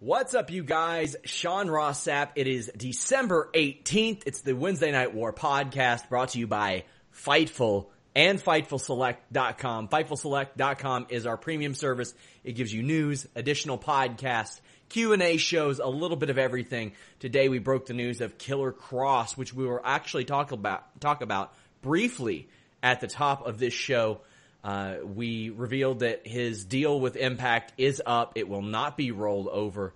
What's up, you guys? Sean Ross Sapp. It is December 18th. It's the Wednesday Night War podcast brought to you by Fightful and FightfulSelect.com. FightfulSelect.com is our premium service. It gives you news, additional podcasts, Q&A shows, a little bit of everything. Today we broke the news of Killer Kross, which we will actually talk about, talk about briefly at the top of this show. Uh, we revealed that his deal with Impact is up. It will not be rolled over.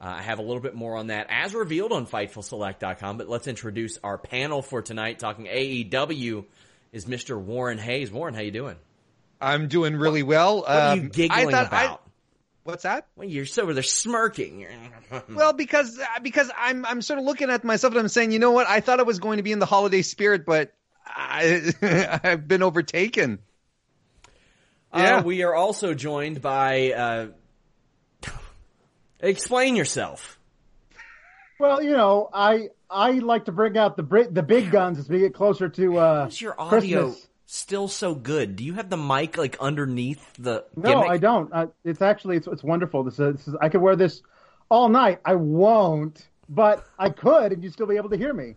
Uh, I have a little bit more on that as revealed on FightfulSelect.com, but let's introduce our panel for tonight talking AEW is Mr. Warren Hayes. Warren, how you doing? I'm doing really well. What are you Um, giggling I thought I- about? what's that? well, you're so over there smirking. Well, because because I'm I'm sort of looking at myself and I'm saying, you know what? I thought I was going to be in the holiday spirit, but I I've been overtaken. Yeah. Uh, we are also joined by. Uh, explain yourself. Well, you know, I I like to bring out the the big guns as we get closer to uh How's your audio Christmas. still so good? Do you have the mic like underneath the? No, gimmick? I don't. Uh, it's actually it's it's wonderful. This is, this is I could wear this all night. I won't, but I could, and you'd still be able to hear me.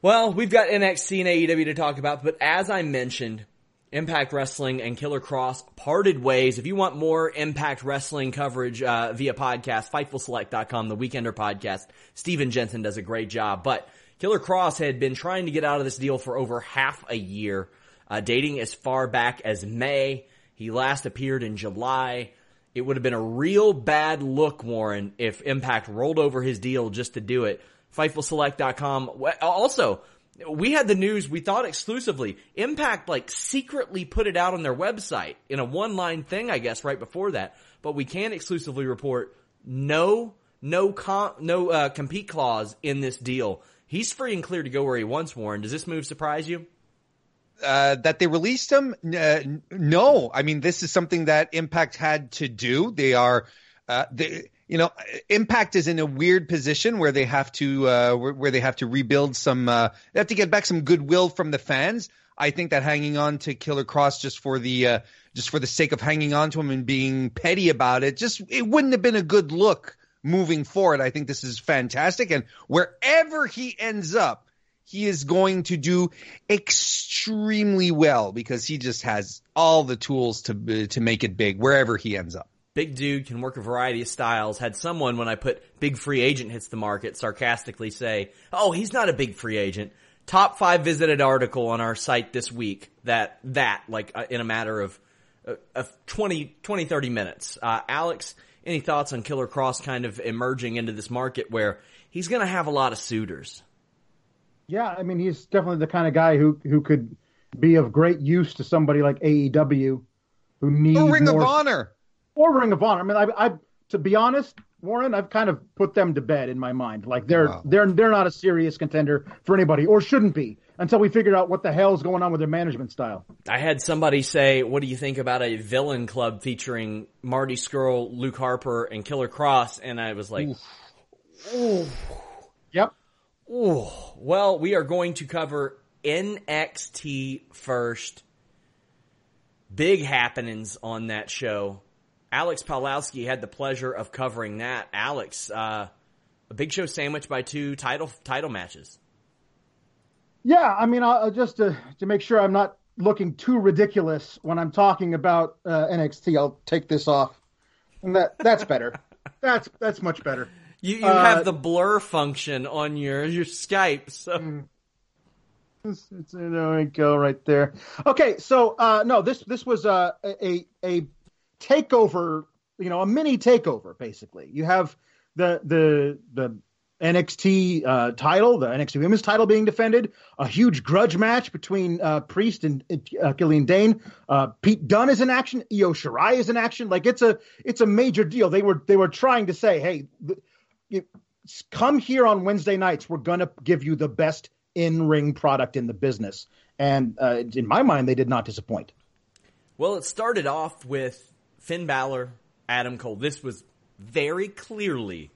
Well, we've got NXT and AEW to talk about, but as I mentioned, Impact Wrestling and Killer Kross parted ways. If you want more Impact Wrestling coverage uh, via podcast, FightfulSelect.com, the Weekender podcast, Steven Jensen does a great job. But Killer Kross had been trying to get out of this deal for over half a year, uh, dating as far back as May. He last appeared in July. It would have been a real bad look, Warren, if Impact rolled over his deal just to do it. FightfulSelect.com. Also, we had the news we thought exclusively. Impact like secretly put it out on their website in a one line thing, I guess, right before that. But we can exclusively report no, no, no uh, compete clause in this deal. He's free and clear to go where he wants. Warren, does this move surprise you? Uh, that they released him? Uh, no, I mean this is something that Impact had to do. They are, uh, they, you know, Impact is in a weird position where they have to, uh, where, they have to rebuild some, uh, they have to get back some goodwill from the fans. I think that hanging on to Killer Kross just for the, uh, just for the sake of hanging on to him and being petty about it, just it wouldn't have been a good look moving forward. I think this is fantastic, and wherever he ends up, he is going to do extremely well because he just has all the tools to to make it big wherever he ends up. Big dude can work a variety of styles. Had someone when I put big free agent hits the market sarcastically say, "Oh, he's not a big free agent." Top five visited article on our site this week that that like uh, in a matter of uh, of 20, 20 30 minutes. Uh, Alex, any thoughts on Killer Kross kind of emerging into this market where he's going to have a lot of suitors? Yeah, I mean he's definitely the kind of guy who who could be of great use to somebody like AEW who needs Or Ring more of Honor. Or Ring of Honor. I mean, I, I to be honest, Warren, I've kind of put them to bed in my mind. Like they're Wow. they're they're not a serious contender for anybody, or shouldn't be, until we figure out what the hell's going on with their management style. I had somebody say, "What do you think about a villain club featuring Marty Scurll, Luke Harper, and Killer Kross?" And I was like, Yep. "Ooh." Well, we are going to cover NXT first. Big happenings on that show. Alex Pawlowski had the pleasure of covering that. Alex, uh, a big show sandwich by two title title matches. Yeah, I mean, I'll, just to to make sure I'm not looking too ridiculous when I'm talking about uh, NXT, I'll take this off, and that that's better. that's that's much better. You, you Uh, have the blur function on your your Skype, so Mm. It's, it's, there we go, right there. Okay, so uh, no, this this was uh, a a takeover, you know, a mini takeover. Basically, you have the the the NXT uh, title, the NXT Women's title being defended, a huge grudge match between uh, Priest and uh, Killian Dane. Uh, Pete Dunne is in action. Io Shirai is in action. Like it's a it's a major deal. They were they were trying to say, hey, th- come here on Wednesday nights. We're gonna give you the best in ring product in the business. And uh, in my mind, they did not disappoint. Well, it started off with Finn Balor, Adam Cole. This was very clearly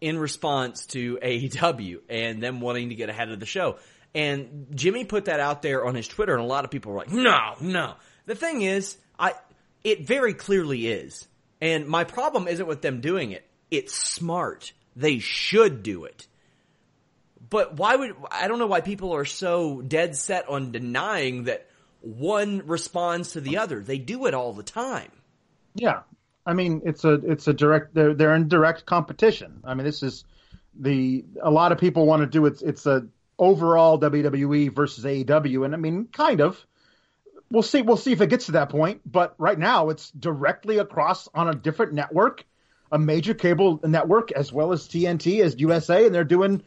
in response to AEW and them wanting to get ahead of the show. And Jimmy put that out there on his Twitter, and a lot of people were like, "No, no." The thing is, I it very clearly is. And my problem isn't with them doing it. It's smart. They should do it. But why would I don't know why people are so dead set on denying that one responds to the other. They do it all the time. Yeah, I mean it's a it's a direct they're they're in direct competition. I mean this is the a lot of people want to do it's it's a overall WWE versus AEW, and I mean kind of. We'll see. We'll see if it gets to that point. But right now, it's directly across on a different network, a major cable network, as well as TNT as USA, and they're doing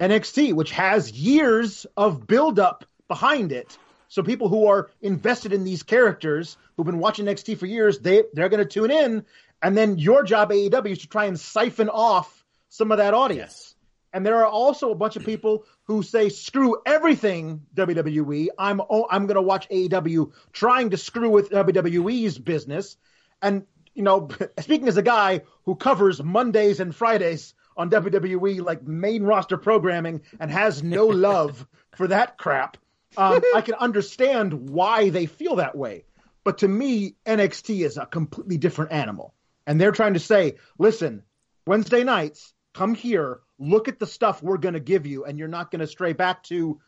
NXT, which has years of buildup behind it. So people who are invested in these characters, who've been watching NXT for years, they they're going to tune in, and then your job AEW is to try and siphon off some of that audience. And there are also a bunch of people who say, "Screw everything WWE. I'm oh, I'm going to watch AEW, trying to screw with WWE's business." And you know, speaking as a guy who covers Mondays and Fridays on WWE like main roster programming and has no love for that crap, um, I can understand why they feel that way. But to me, NXT is a completely different animal, and they're trying to say, "Listen, Wednesday nights, come here." look at the stuff we're going to give you, and you're not going to stray back to,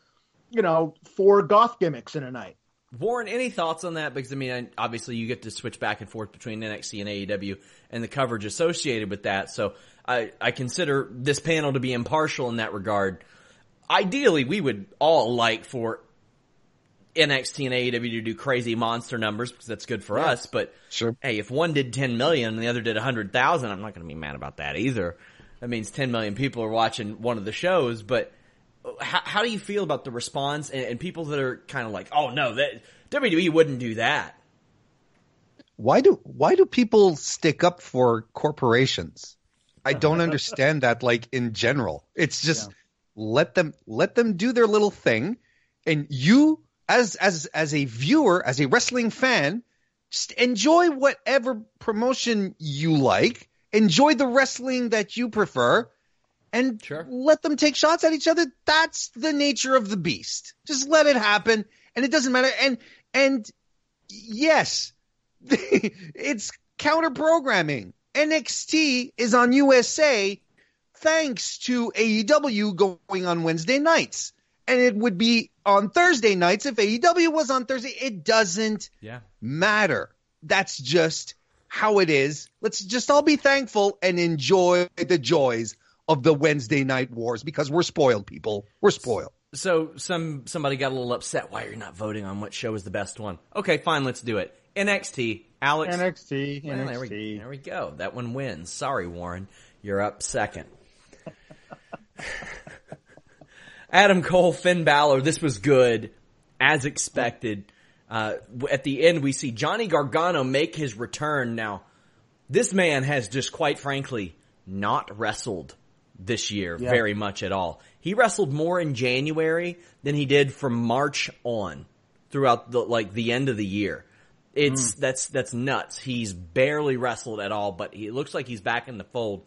you know, four goth gimmicks in a night. Warren, any thoughts on that? Because I mean, obviously you get to switch back and forth between NXT and AEW and the coverage associated with that. So I, I consider this panel to be impartial in that regard. Ideally, we would all like for NXT and AEW to do crazy monster numbers because that's good for us. But Sure. hey, if one did 10 million and the other did 100,000, I'm not going to be mad about that either. That means 10 million people are watching one of the shows, but uh, how, how do you feel about the response and, and people that are kind of like, oh no, that WWE wouldn't do that? Why do why do people stick up for corporations? I don't understand that like in general. It's just let them let them do their little thing and you as as as a viewer, as a wrestling fan, just enjoy whatever promotion you like. Enjoy the wrestling that you prefer and Sure. let them take shots at each other. That's the nature of the beast. Just let it happen and it doesn't matter and and yes, it's counter programming. NXT is on USA thanks to AEW going on Wednesday nights. And it would be on Thursday nights if AEW was on Thursday. It doesn't Yeah. matter. That's just how it is. Let's just all be thankful and enjoy the joys of the Wednesday night wars because we're spoiled people. We're spoiled. So some somebody got a little upset. Why you're you not voting on what show is the best one? Okay, fine, let's do it. NXT. Alex. NXT, Well, there, we, NXT. there we go. That one wins. Sorry, Warren. You're up second. Adam Cole, Finn Balor. This was good, as expected. Uh, at the end, we see Johnny Gargano make his return. Now, this man has just quite frankly not wrestled this year Yeah. very much at all. He wrestled more in January than he did from March on throughout the like the end of the year. It's that's that's nuts. He's barely wrestled at all, but he looks like he's back in the fold.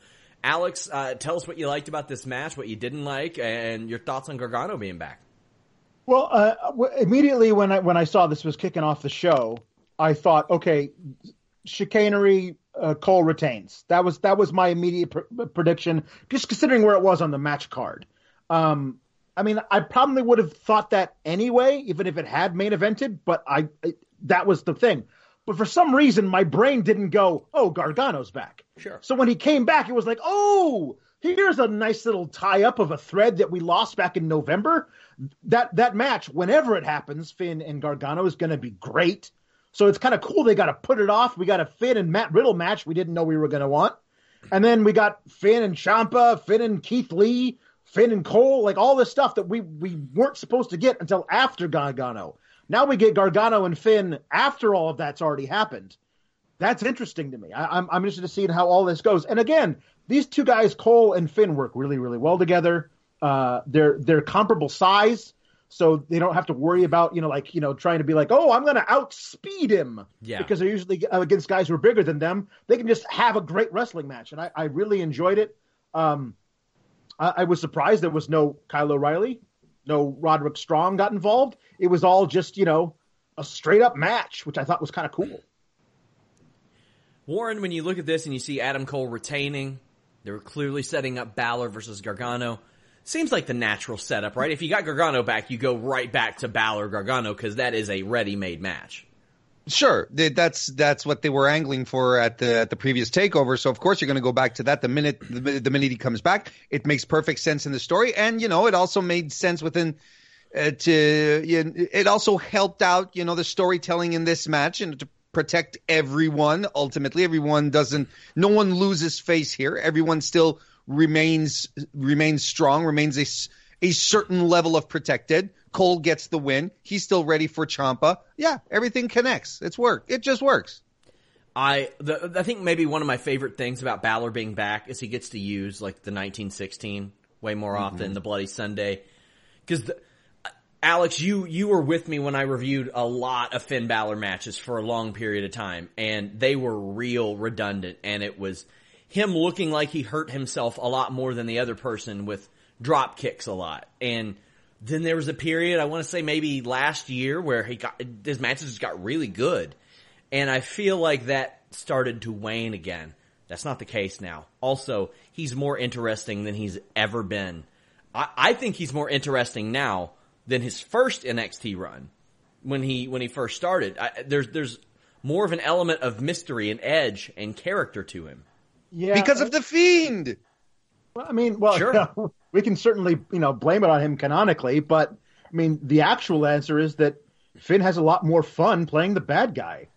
Alex, uh, tell us what you liked about this match, what you didn't like, and your thoughts on Gargano being back. Well, uh, w- immediately when I when I saw this was kicking off the show, I thought, okay, chicanery. Uh, Cole retains. That was that was my immediate pr- prediction, just considering where it was on the match card. Um, I mean, I probably would have thought that anyway, even if it had main evented. But I, I that was the thing. But for some reason, my brain didn't go, "Oh, Gargano's back." Sure. So when he came back, it was like, "Oh, here's a nice little tie up of a thread that we lost back in November." That that match, whenever it happens, Finn and Gargano is going to be great. So it's kind of cool. They got to put it off. We got a Finn and Matt Riddle match we didn't know we were going to want, and then we got Finn and Ciampa, Finn and Keith Lee, Finn and Cole, like all this stuff that we we weren't supposed to get until after Gargano. Now we get Gargano and Finn after all of that's already happened. That's interesting to me. I, I'm I'm interested to see how all this goes. And again, these two guys, Cole and Finn, work really really well together. Uh, they're they're comparable size, so they don't have to worry about you know like you know trying to be like oh I'm going to outspeed him Yeah. because they're usually against guys who are bigger than them. They can just have a great wrestling match, and I, I really enjoyed it. Um, I, I was surprised there was no Kyle O'Reilly, no Roderick Strong got involved. It was all just you know a straight up match, which I thought was kind of cool. Warren, when you look at this and you see Adam Cole retaining, they were clearly setting up Balor versus Gargano. Seems like the natural setup, right? If you got Gargano back, you go right back to Balor Gargano because that is a ready-made match. Sure, that's that's what they were angling for at the at the previous takeover. So of course you're going to go back to that the minute the, the minute he comes back. It makes perfect sense in the story, and you know it also made sense within. Uh, to you know, it also helped out you know the storytelling in this match and to protect everyone. Ultimately, everyone doesn't. No one loses face here. Everyone still remains remains strong. Remains a a certain level of protected. Cole gets the win. He's still ready for Ciampa. Yeah, everything connects. It's work. It just works. I the, I think maybe one of my favorite things about Balor being back is he gets to use like the 1916 way more mm-hmm. often, the Bloody Sunday, because Alex, you you were with me when I reviewed a lot of Finn Balor matches for a long period of time, and they were real redundant, and it was him looking like he hurt himself a lot more than the other person with drop kicks a lot, and then there was a period I want to say maybe last year where he got his matches just got really good, and I feel like that started to wane again. That's not the case now. Also, he's more interesting than he's ever been. I, I think he's more interesting now than his first NXT run when he when he first started. I, there's there's more of an element of mystery and edge and character to him. Yeah, Because of the fiend. Well, I mean, well, Sure. we can certainly you know blame it on him canonically, but I mean, the actual answer is that Finn has a lot more fun playing the bad guy.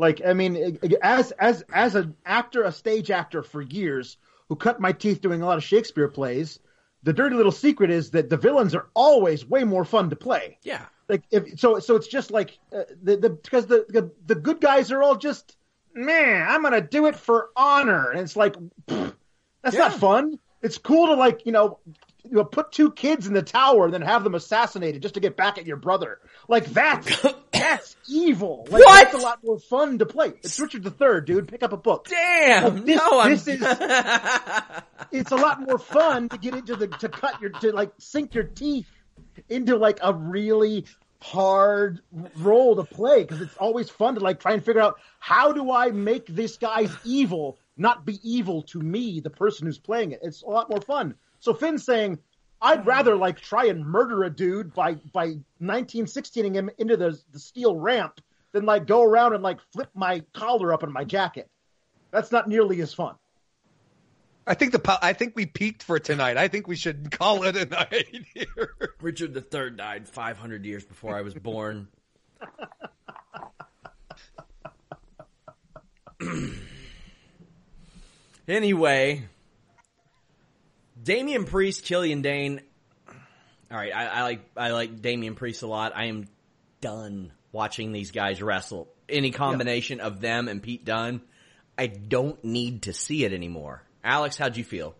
Like, I mean, as as as an actor, a stage actor for years, who cut my teeth doing a lot of Shakespeare plays, the dirty little secret is that the villains are always way more fun to play. Yeah. Like, if so, so it's just like uh, the the because the, the the good guys are all just man, I'm gonna do it for honor, and it's like pfft, that's not fun. It's cool to like you know, you know, put two kids in the tower and then have them assassinated just to get back at your brother. Like that's that's evil. Like, What? That's a lot more fun to play. It's Richard III, dude. Pick up a book. Damn. This- no, I'm. this is- It's a lot more fun to get into the to cut your to like sink your teeth into like a really hard role to play because it's always fun to like try and figure out how do I make this guy's evil not be evil to me, the person who's playing it. It's a lot more fun. So Finn's saying, I'd hmm. rather like try and murder a dude by by 1916ing him into the the steel ramp than like go around and like flip my collar up in my jacket. That's not nearly as fun. I think the po- I think we peaked for tonight. I think we should call it a night here. Richard III died 500 years before I was born. anyway, Damian Priest, Killian Dane. All right, I, I like I like Damian Priest a lot. I am done watching these guys wrestle. Any combination of them and Pete Dunne, I don't need to see it anymore. Alex, how'd you feel?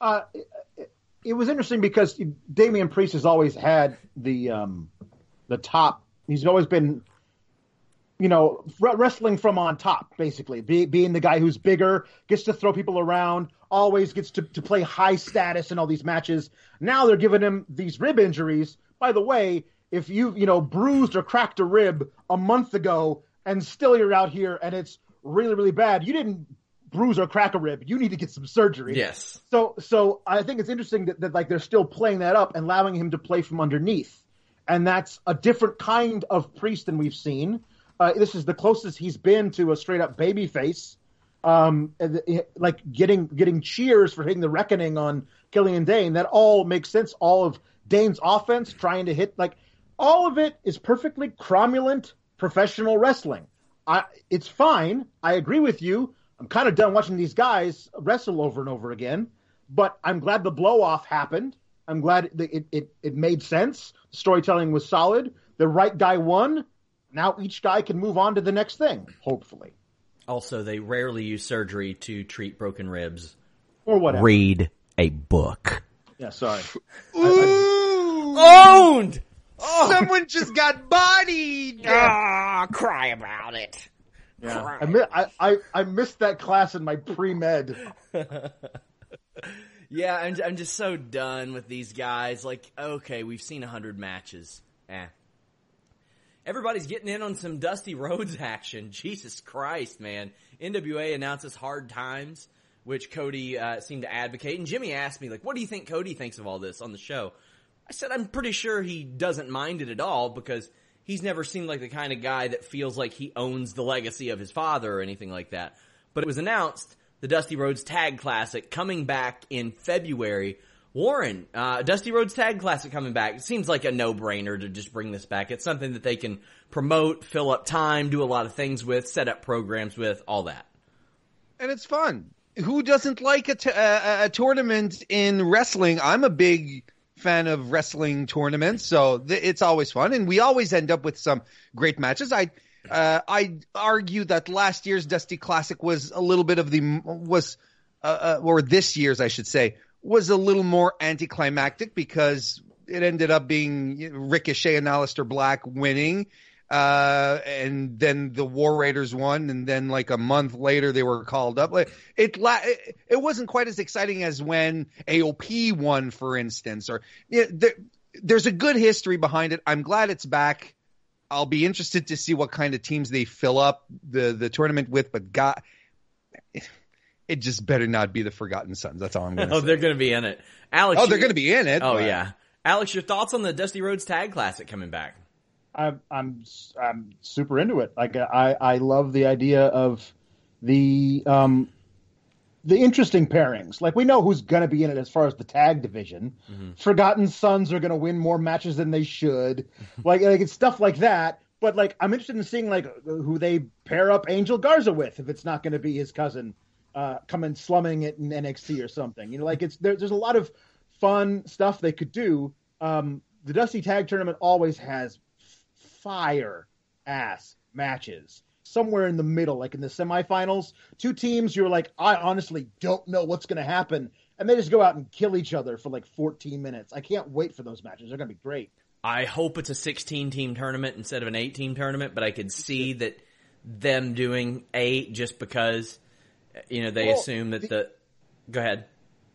Uh, it, it was interesting because Damian Priest has always had the um, the top. He's always been, you know, wrestling from on top, basically, Be, being the guy who's bigger, gets to throw people around, always gets to, to play high status in all these matches. Now they're giving him these rib injuries. By the way, if you you know bruised or cracked a rib a month ago and still you're out here and it's really really bad, you didn't bruise or crack a rib. You need to get some surgery. Yes. So so I think it's interesting that, that like they're still playing that up and allowing him to play from underneath, and that's a different kind of priest than we've seen. Uh, this is the closest he's been to a straight up baby face. Um, like getting getting cheers for hitting the reckoning on Killian Dane. That all makes sense. All of Dane's offense trying to hit like all of it is perfectly cromulent professional wrestling. I, it's fine. I agree with you. I'm kind of done watching these guys wrestle over and over again, but I'm glad the blow off happened. I'm glad it, it, it made sense. Storytelling was solid. The right guy won. Now each guy can move on to the next thing, hopefully. Also, they rarely use surgery to treat broken ribs. Or whatever. Read a book. Yeah, sorry. Ooh! Owned! Oh. Someone just got bodied! Ah, cry about it. Yeah. I, mi- I, I, I missed that class in my pre med. yeah, I'm, I'm just so done with these guys. Like, okay, we've seen a hundred matches. Eh. Everybody's getting in on some Dusty Rhodes action. Jesus Christ, man. NWA announces hard times, which Cody uh, seemed to advocate. And Jimmy asked me, like, what do you think Cody thinks of all this on the show? I said, I'm pretty sure he doesn't mind it at all because he's never seemed like the kind of guy that feels like he owns the legacy of his father or anything like that. But it was announced the Dusty Rhodes Tag Classic coming back in February. Warren, uh, Dusty Rhodes Tag Classic coming back. It seems like a no-brainer to just bring this back. It's something that they can promote, fill up time, do a lot of things with, set up programs with, all that. And it's fun. Who doesn't like a, t- a, a tournament in wrestling? I'm a big fan of wrestling tournaments, so th- it's always fun, and we always end up with some great matches. I uh, I argue that last year's Dusty Classic was a little bit of the was uh, uh, or this year's I should say was a little more anticlimactic because it ended up being Ricochet and Aleister Black winning. Uh, and then the War Raiders won, and then like a month later they were called up. Like it, it, it wasn't quite as exciting as when AOP won, for instance. Or there, there's a good history behind it. I'm glad it's back. I'll be interested to see what kind of teams they fill up the the tournament with. But God, it just better not be the Forgotten Sons. That's all I'm going to say. oh, say. they're going to be in it. Alex. Oh, they're going to be in it. Oh, but... yeah. Alex, your thoughts on the Dusty Rhodes Tag Classic coming back? I'm I'm I'm super into it. Like I I love the idea of the um the interesting pairings. Like we know who's going to be in it as far as the tag division. Mm-hmm. Forgotten Sons are going to win more matches than they should. like like it's stuff like that. But like I'm interested in seeing like who they pair up Angel Garza with if it's not going to be his cousin uh, and slumming it in NXT or something. You know, like it's there, there's a lot of fun stuff they could do. Um, the Dusty Tag Tournament always has fire ass matches somewhere in the middle, like in the semifinals. Two teams you're like, I honestly don't know what's going to happen. And they just go out and kill each other for like 14 minutes. I can't wait for those matches. They're going to be great. I hope it's a 16 team tournament instead of an 8 team tournament, but I could see that them doing 8 just because, you know, they well, assume that the, the, go ahead.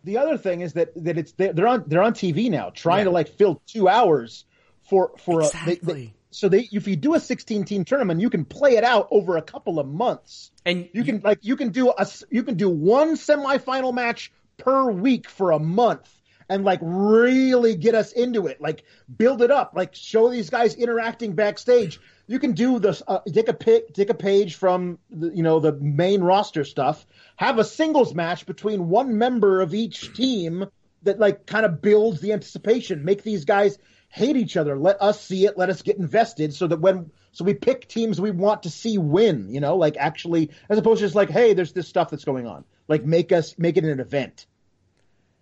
The other thing is that, that it's, they're on, they're on TV now trying yeah. to like fill two hours for, for exactly. a, they, they, so they if you do a 16 team tournament you can play it out over a couple of months and you can like you can do a you can do one semifinal match per week for a month and like really get us into it like build it up like show these guys interacting backstage you can do this uh, take a pick take a page from the, you know the main roster stuff have a singles match between one member of each team that like kind of builds the anticipation make these guys hate each other. Let us see it. Let us get invested so that when so we pick teams we want to see win. You know, like actually, as opposed to just like, hey, there's this stuff that's going on. Like make us make it an event.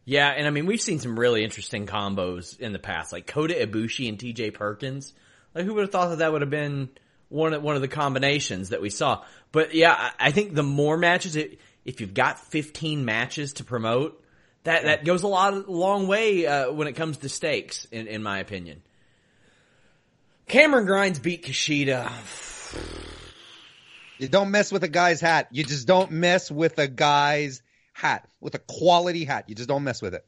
Yeah, and I mean we've seen some really interesting combos in the past, like Kota Ibushi and T.J. Perkins. Like who would have thought that that would have been one of, one of the combinations that we saw? But yeah, I, think the more matches it if you've got 15 matches to promote, that that goes a lot, a long way uh, when it comes to stakes, in, in my opinion. Cameron Grimes beat Kushida. You don't mess with a guy's hat. You just don't mess with a guy's hat, with a quality hat. You just don't mess with it.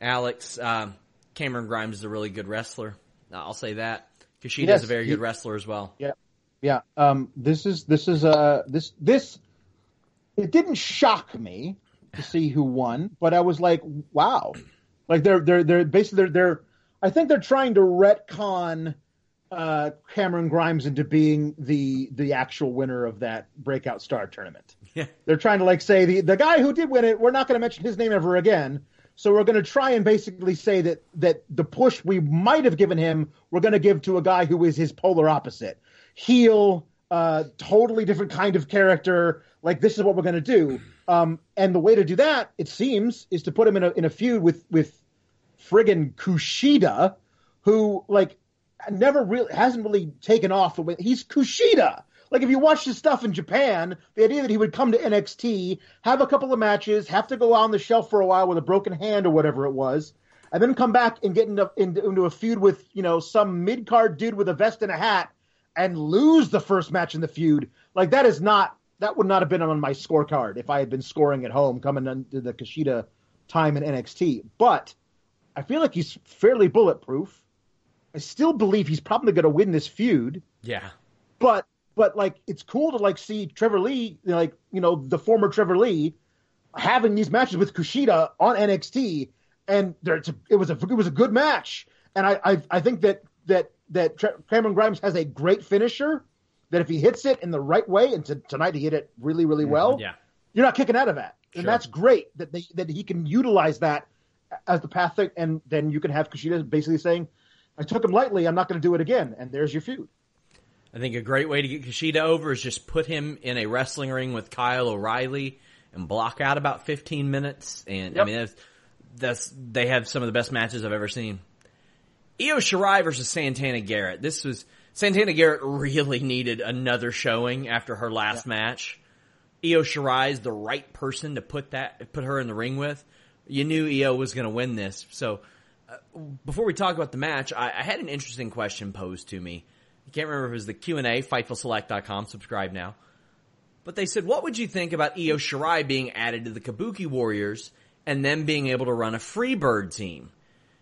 Alex, um, Cameron Grimes is a really good wrestler. I'll say that. Kushida Yes, is a very he- good wrestler as well. Yeah, yeah. Um, this is this is uh this this. It didn't shock me to see who won, but I was like, wow, like they're they're they're basically they're they're. I think they're trying to retcon uh, Cameron Grimes into being the the actual winner of that breakout star tournament. Yeah. They're trying to like say the the guy who did win it. We're not going to mention his name ever again. So we're going to try and basically say that that the push we might have given him, we're going to give to a guy who is his polar opposite, heel, uh, totally different kind of character. Like this is what we're going to do. Um, and the way to do that, it seems, is to put him in a in a feud with with friggin' Kushida, who like never really hasn't really taken off he's Kushida. Like if you watch his stuff in Japan, the idea that he would come to NXT, have a couple of matches, have to go on the shelf for a while with a broken hand or whatever it was, and then come back and get into, into, into a feud with you know some mid card dude with a vest and a hat and lose the first match in the feud. Like that is not that would not have been on my scorecard if I had been scoring at home coming into the Kushida time in NXT. But I feel like he's fairly bulletproof. I still believe he's probably going to win this feud, Yeah. but but like it's cool to like see Trevor Lee, like you know the former Trevor Lee, having these matches with Kushida on NXT, and there, it's a, it was a it was a good match, and I I, I think that that that Tre- Cameron Grimes has a great finisher. That if he hits it in the right way, and to, tonight he hit it really really mm-hmm. well, Yeah. you're not kicking out of that, and Sure. that's great that they that he can utilize that as the path, and then you can have Kushida basically saying, "I took him lightly, I'm not going to do it again," and there's your feud. I think a great way to get Kushida over is just put him in a wrestling ring with Kyle O'Reilly and block out about 15 minutes. And I mean, that's, that's they have some of the best matches I've ever seen. Io Shirai versus Santana Garrett. This was Santana Garrett really needed another showing after her last match. Io Shirai is the right person to put that put her in the ring with. You knew Io was going to win this. So uh, before we talk about the match, I, I had an interesting question posed to me. I can't remember if it was the Q and A. FightfulSelect.com. Subscribe now. But they said, what would you think about Io Shirai being added to the Kabuki Warriors and them being able to run a Freebird team?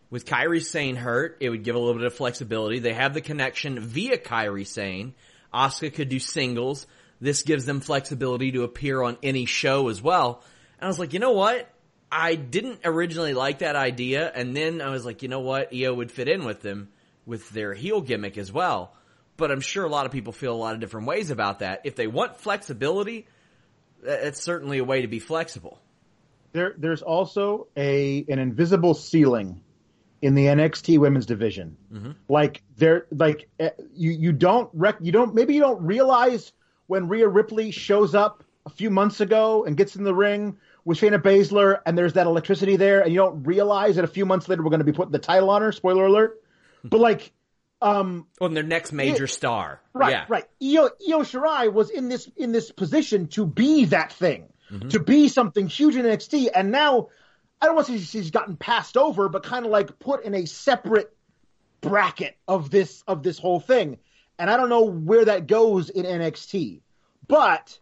With Kairi Sane hurt, it would give a little bit of flexibility. They have the connection via Kairi Sane. Asuka could do singles. This gives them flexibility to appear on any show as well. And I was like, you know what? I didn't originally like that idea, and then I was like, you know what? Io would fit in with them with their heel gimmick as well. But I'm sure a lot of people feel a lot of different ways about that. If they want flexibility, that's certainly a way to be flexible. There, there's also a an invisible ceiling in the NXT women's division. Like there, like eh, you you don't rec- you don't maybe you don't realize when Rhea Ripley shows up a few months ago and gets in the ring with Shayna Baszler, and there's that electricity there, and you don't realize that a few months later we're going to be putting the title on her. Spoiler alert! But like, um, On their next major star. Right, yeah. right. Io, Io Shirai was in this in this position to be that thing, Mm-hmm. to be something huge in NXT, and now I don't want to say she's gotten passed over, but kind of like put in a separate bracket of this of this whole thing, and I don't know where that goes in NXT, but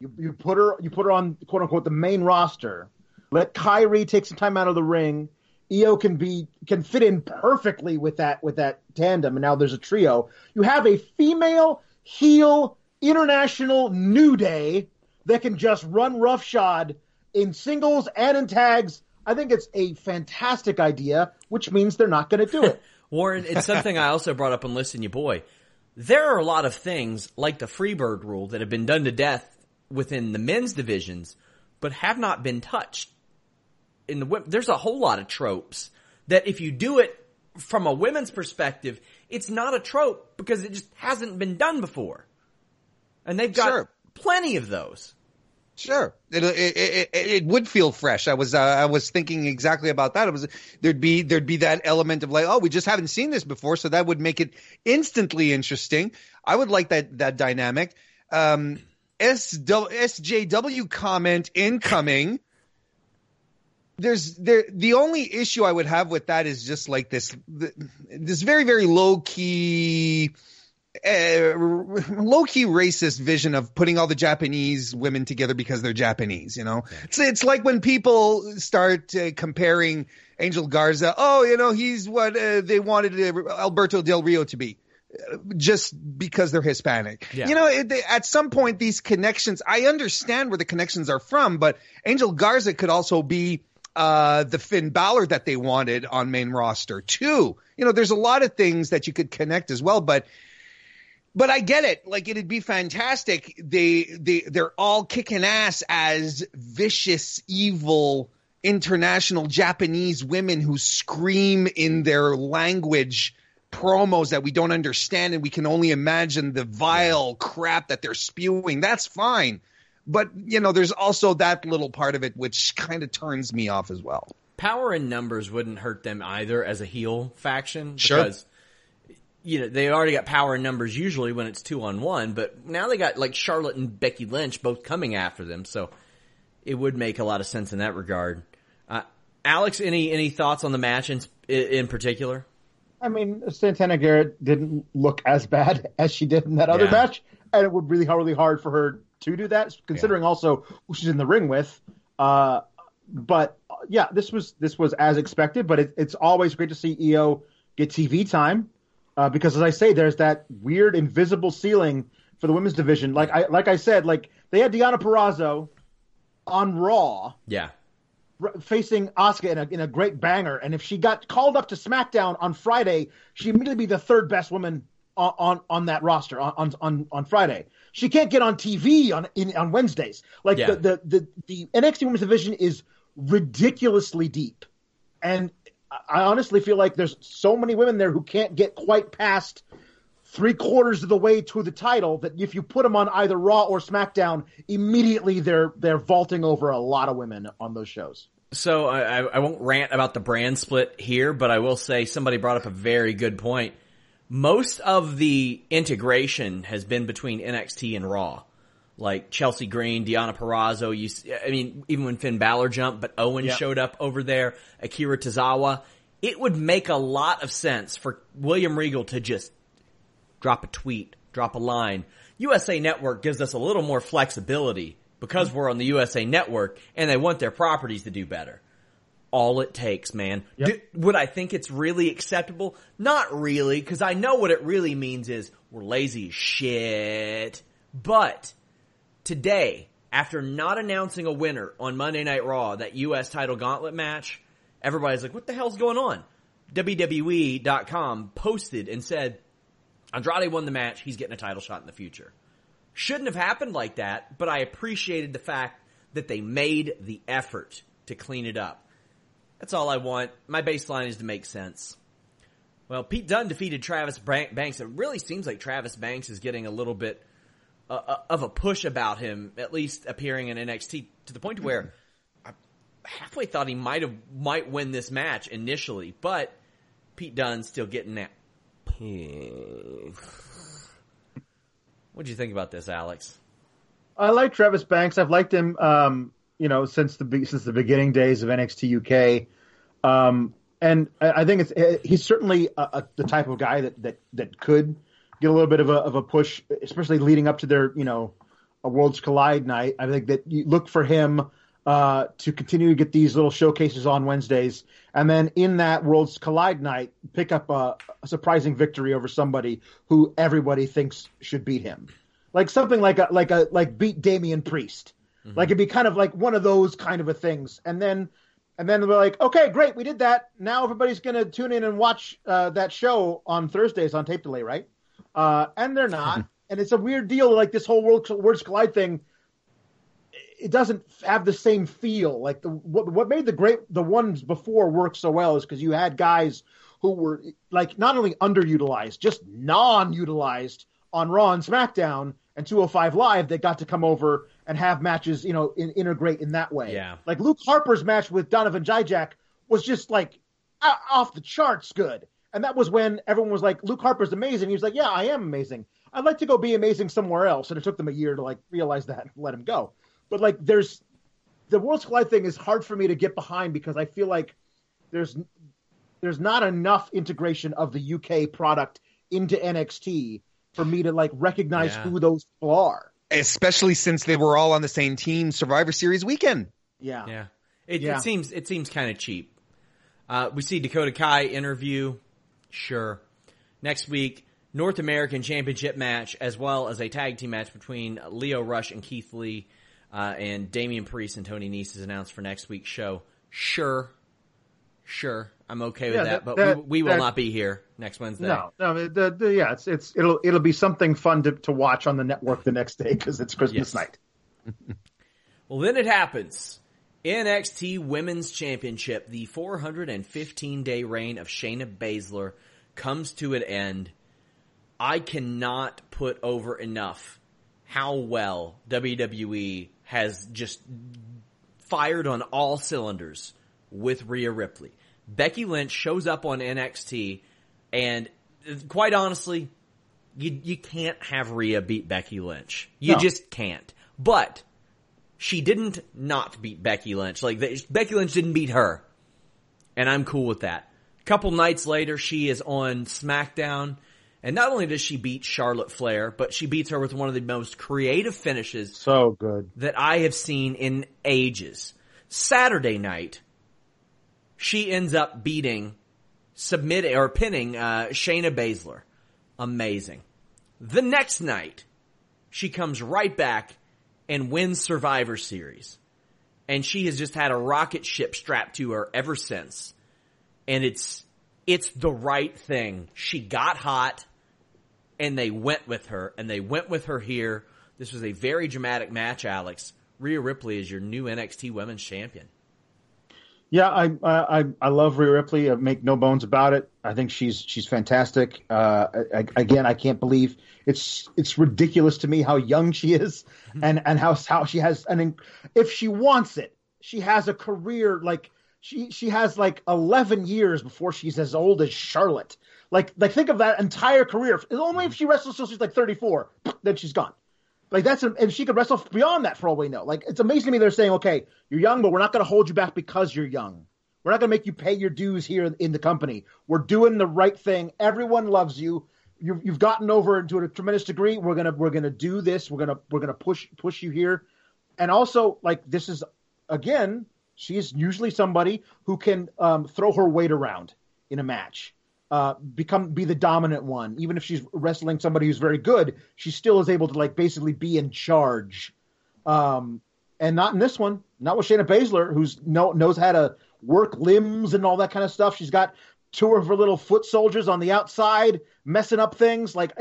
you, you put her you put her on quote unquote the main roster. Let Kairi take some time out of the ring. Io can be can fit in perfectly with that with that tandem, and now there's a trio. You have a female heel international new day that can just run roughshod in singles and in tags. I think it's a fantastic idea, which means they're not going to do it. Warren, it's something I also brought up on Listen You Boy. There are a lot of things like the Freebird rule that have been done to death within the men's divisions, but have not been touched. In the there's a whole lot of tropes that if you do it from a women's perspective, it's not a trope because it just hasn't been done before. And they've got Sure. plenty of those. Sure, it, it, it, it would feel fresh. I was uh, I was thinking exactly about that. It was there'd be there'd be that element of like, oh, we just haven't seen this before, so that would make it instantly interesting. I would like that that dynamic. Um, SJW comment incoming. There's there the only issue I would have with that is just like this this very very low key uh, low key racist vision of putting all the Japanese women together because they're Japanese. You know, it's it's like when people start uh, comparing Angel Garza. Oh, you know, he's what uh, they wanted uh, Alberto Del Rio to be. Just because they're Hispanic, yeah. you know, it, they, at some point these connections. I understand where the connections are from, but Angel Garza could also be uh, the Finn Balor that they wanted on main roster too. You know, there's a lot of things that you could connect as well, but but I get it. Like it'd be fantastic. They they they're all kicking ass as vicious, evil international Japanese women who scream in their language promos that we don't understand and we can only imagine the vile crap that they're spewing. That's fine. But, you know, there's also that little part of it which kind of turns me off as well. Power in numbers wouldn't hurt them either as a heel faction. Sure. Because you know, they already got power in numbers usually when it's two on one, but now they got like Charlotte and Becky Lynch both coming after them, so it would make a lot of sense in that regard. Uh, Alex, any any thoughts on the match in in particular? I mean, Santana Garrett didn't look as bad as she did in that other yeah. match, and it would really really hard for her to do that, considering yeah. also who she's in the ring with. Uh, but yeah, this was this was as expected, but it, it's always great to see Io get TV time uh, because as I say, there's that weird invisible ceiling for the women's division. Like I like I said, like they had Deonna Purrazzo on Raw, yeah, facing Asuka in a in a great banger, and if she got called up to SmackDown on Friday, she'd immediately be the third best woman on on, on that roster on, on on Friday. She can't get on TV on in, on Wednesdays. Like yeah. the, the the the NXT women's division is ridiculously deep, and I honestly feel like there's so many women there who can't get quite past three quarters of the way to the title that if you put them on either Raw or SmackDown, immediately they're they're vaulting over a lot of women on those shows. So I, I won't rant about the brand split here, but I will say somebody brought up a very good point. Most of the integration has been between NXT and Raw like Chelsea Green, Deonna Purrazzo. You, I mean, even when Finn Balor jumped, but Owen yep. showed up over there, Akira Tozawa. It would make a lot of sense for William Regal to just drop a tweet, drop a line. USA Network gives us a little more flexibility because mm-hmm. we're on the USA Network and they want their properties to do better. All it takes, man. Yep. Do, would I think it's really acceptable? Not really, because I know what it really means is we're lazy as shit. But today, after not announcing a winner on Monday Night Raw, that U.S. title gauntlet match, everybody's like, what the hell's going on? WWE.com posted and said, Andrade won the match. He's getting a title shot in the future. Shouldn't have happened like that, but I appreciated the fact that they made the effort to clean it up. That's all I want. My baseline is to make sense. Well, Pete Dunne defeated Travis Banks. It really seems like Travis Banks is getting a little bit uh, of a push about him, at least appearing in NXT, to the point where I halfway thought he might have might win this match initially, but Pete Dunne still getting that. What do you think about this, Alex? I like Travis Banks. I've liked him, um, you know, since the since the beginning days of NXT UK. Um, and I think it's he's certainly a, a, the type of guy that that that could get a little bit of a of a push, especially leading up to their you know a Worlds Collide night. I think that you look for him uh, to continue to get these little showcases on Wednesdays, and then in that Worlds Collide night, pick up a, a surprising victory over somebody who everybody thinks should beat him, like something like a like a like beat Damian Priest. Mm-hmm. Like it'd be kind of like one of those kind of a things, and then and then we're like, okay, great, we did that. Now everybody's gonna tune in and watch uh, that show on Thursdays on tape delay, right? uh, and they're not. and it's a weird deal. Like this whole World Worlds Collide thing, it doesn't have the same feel. Like the what, what made the great the ones before work so well is because you had guys who were like not only underutilized, just non-utilized on Raw and SmackDown and 205 Live that got to come over and have matches, you know, in, integrate in that way. Yeah. Like Luke Harper's match with Donovan Dijak was just like off the charts good. And that was when everyone was like, Luke Harper's amazing. He was like, yeah, I am amazing. I'd like to go be amazing somewhere else, and it took them a year to like realize that and let him go. But like, there's the Worlds Collide thing is hard for me to get behind because I feel like there's there's not enough integration of the UK product into NXT for me to like recognize Yeah. who those people are. Especially since they were all on the same team Survivor Series weekend. Yeah. Yeah. It, Yeah. it seems it seems kind of cheap. Uh, we see Dakota Kai interview. Sure. Next week, North American Championship match, as well as a tag team match between Lio Rush and Keith Lee, uh, and Damian Priest and Tony Nese is announced for next week's show. Sure. Sure. I'm okay with Yeah, that, that- but that- we, we will not be here next Wednesday. No, no, the, the, yeah, it's it's it'll it'll be something fun to, to watch on the network the next day because it's Christmas Yes. night. Well, then it happens. NXT Women's Championship, the 415 day reign of Shayna Baszler comes to an end. I cannot put over enough how well WWE has just fired on all cylinders with Rhea Ripley. Becky Lynch shows up on NXT and quite honestly, you, you can't have Rhea beat Becky Lynch. You No. just can't. But she didn't not beat Becky Lynch. Like they, Becky Lynch didn't beat her, and I'm cool with that. A couple nights later, she is on SmackDown, and not only does she beat Charlotte Flair, but she beats her with one of the most creative finishes So good. that I have seen in ages. Saturday night, she ends up beating, submitting or pinning uh, Shayna Baszler. Amazing. The next night, she comes right back and wins Survivor Series, and she has just had a rocket ship strapped to her ever since. And it's it's the right thing. She got hot and they went with her, and they went with her here. This was a very dramatic match, Alex. Rhea Ripley is your new NXT Women's Champion. Yeah, I I I love Rhea Ripley. I make no bones about it. I think she's she's fantastic. Uh, I, I- again, I can't believe it's it's ridiculous to me how young she is, and and how how she has an if she wants it, she has a career like she she has like eleven years before she's as old as Charlotte. Like like think of that entire career. Only if she wrestles till she's like thirty four, then she's gone. Like that's a, and she could wrestle beyond that for all we know. Like it's amazing to me they're saying, okay, you're young, but we're not going to hold you back because you're young. We're not going to make you pay your dues here in the company. We're doing the right thing. Everyone loves you. You've, you've gotten over to a tremendous degree. We're gonna we're gonna do this. We're gonna we're gonna push push you here. And also, like this is again, she's usually somebody who can um, throw her weight around in a match uh, become be the dominant one. Even if she's wrestling somebody who's very good, she still is able to like basically be in charge. Um, and not in this one. Not with Shayna Baszler, who's know, knows how to work limbs and all that kind of stuff. She's got two of her little foot soldiers on the outside messing up things. Like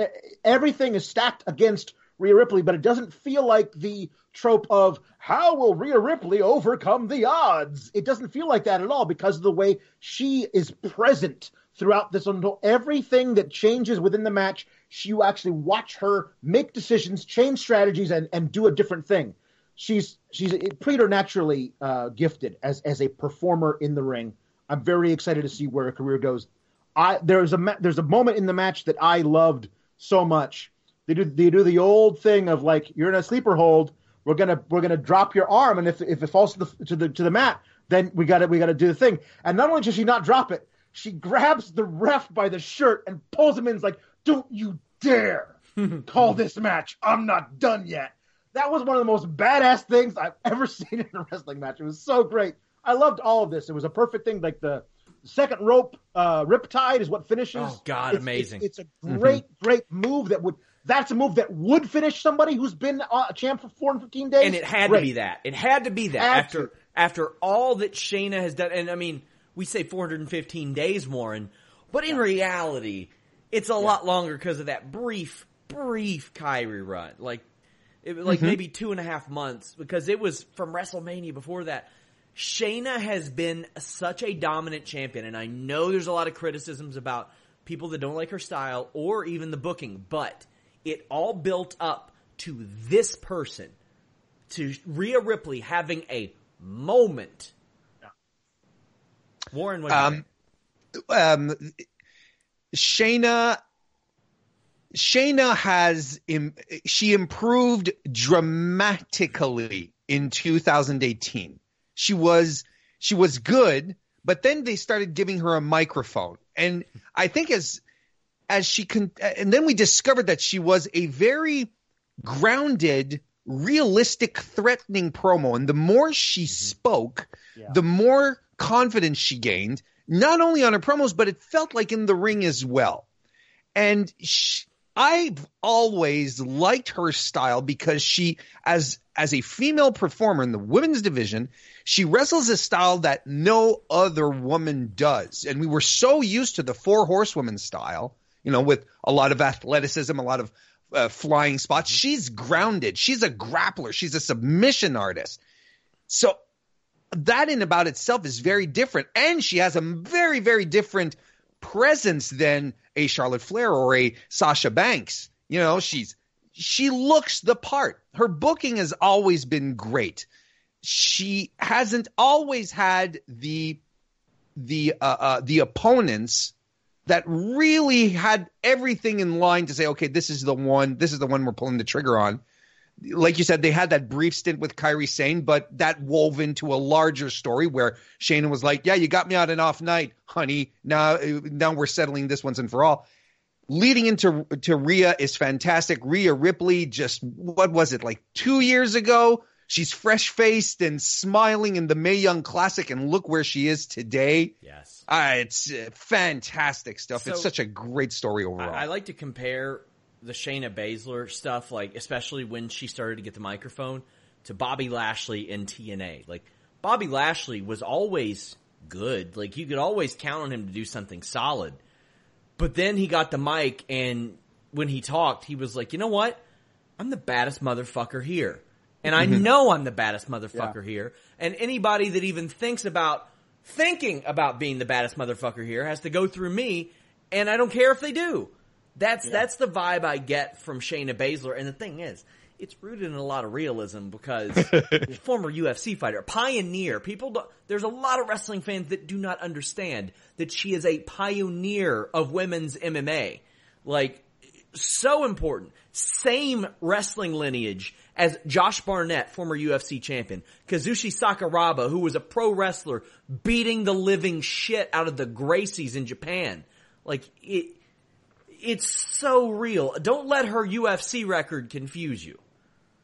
everything is stacked against Rhea Ripley, but it doesn't feel like the trope of how will Rhea Ripley overcome the odds. It doesn't feel like that at all because of the way she is present throughout this until everything that changes within the match, you actually watch her make decisions, change strategies, and, and do a different thing. She's she's preternaturally uh, gifted as as a performer in the ring. I'm very excited to see where her career goes. I there's a ma- there's a moment in the match that I loved so much. They do they do the old thing of like you're in a sleeper hold. We're gonna we're gonna drop your arm, and if if it falls to the to the to the mat, then we got to we got to do the thing. And not only does she not drop it, she grabs the ref by the shirt and pulls him in. It's like, don't you dare call this match. I'm not done yet. That was one of the most badass things I've ever seen in a wrestling match. It was so great. I loved all of this. It was a perfect thing. Like the second rope uh, riptide is what finishes. Oh, God, It's- amazing. It's, it's a great, great move that would. That's a move that would finish somebody who's been a champ for four and fifteen days. And it had Great. to be that. It had to be that Had after to. after all that Shayna has done. And I mean, we say 415 days, Warren, but in reality, it's a lot longer because of that brief, brief Kairi run. Like, it was like Mm-hmm. maybe two and a half months because it was from WrestleMania before that. Shayna has been such a dominant champion, and I know there's a lot of criticisms about people that don't like her style or even the booking, but it all built up to this person, to Rhea Ripley having a moment. Warren, what Um, um, Shayna, Shayna has she improved dramatically in 2018. She was she was good, but then they started giving her a microphone, and I think as as she can, and then we discovered that she was a very grounded, realistic, threatening promo, and the more she mm-hmm. spoke, yeah. the more confidence she gained, not only on her promos, but it felt like in the ring as well. And she, I've always liked her style because she, as as a female performer in the women's division, she wrestles a style that no other woman does. And we were so used to the four horsewomen style, you know, with a lot of athleticism, a lot of uh, flying spots. Mm-hmm. She's grounded. She's a grappler. She's a submission artist. So that in about itself is very different. And she has a very, very different presence than a Charlotte Flair or a Sasha Banks. You know, she's she looks the part. Her booking has always been great. She hasn't always had the the uh, uh, the opponents that really had everything in line to say, okay, this is the one, this is the one we're pulling the trigger on like you said, they had that brief stint with Kairi Sane, but that wove into a larger story where Shannon was like, "Yeah, you got me on an off night, honey. Now, now we're settling this once and for all." Leading into to Rhea is fantastic. Rhea Ripley, just what was it like two years ago? She's fresh faced and smiling in the Mae Young Classic, and look where she is today. Yes, uh, it's uh, fantastic stuff. So, it's such a great story overall. I, I like to compare the Shayna Baszler stuff, like especially when she started to get the microphone, to Bobby Lashley in TNA. Like Bobby Lashley was always good. Like you could always count on him to do something solid. But then he got the mic and when he talked, he was like, you know what? I'm the baddest motherfucker here. And I mm-hmm. know I'm the baddest motherfucker yeah. here. And anybody that even thinks about thinking about being the baddest motherfucker here has to go through me. And I don't care if they do. That's yeah. that's the vibe I get from Shayna Baszler. And the thing is, it's rooted in a lot of realism because former UFC fighter, pioneer. People, there's a lot of wrestling fans that do not understand that she is a pioneer of women's MMA. Like, so important. Same wrestling lineage as Josh Barnett, former UFC champion. Kazushi Sakuraba, who was a pro wrestler, beating the living shit out of the Gracies in Japan. Like, it, it's so real. Don't let her UFC record confuse you.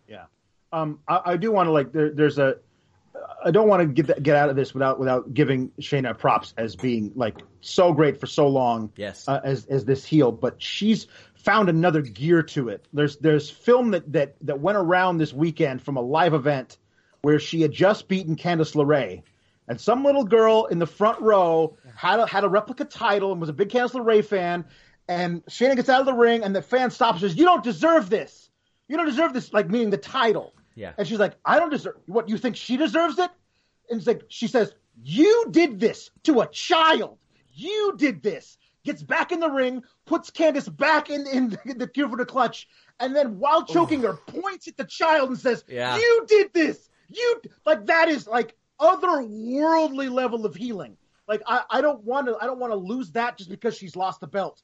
Yeah. Um, I, I do want to like there, there's a I don't want to get that, get out of this without without giving Shayna props as being like so great for so long. Yes. Uh, as as this heel, but she's found another gear to it. There's there's film that that that went around this weekend from a live event where she had just beaten Candice LeRae, and some little girl in the front row had a, had a replica title and was a big Candice LeRae fan, and Shayna gets out of the ring, and the fan stops and says, "You don't deserve this. You don't deserve this." Like meaning the title. Yeah. And she's like, "I don't deserve. What you think she deserves it?" And it's like she says, "You did this to a child. You did this." Gets back in the ring, puts Candice back in in, in the Kirifuda clutch, and then while choking her, points at the child and says, yeah. "You did this. You like that is like otherworldly level of healing." Like I, I don't want to I don't want to lose that just because she's lost the belt.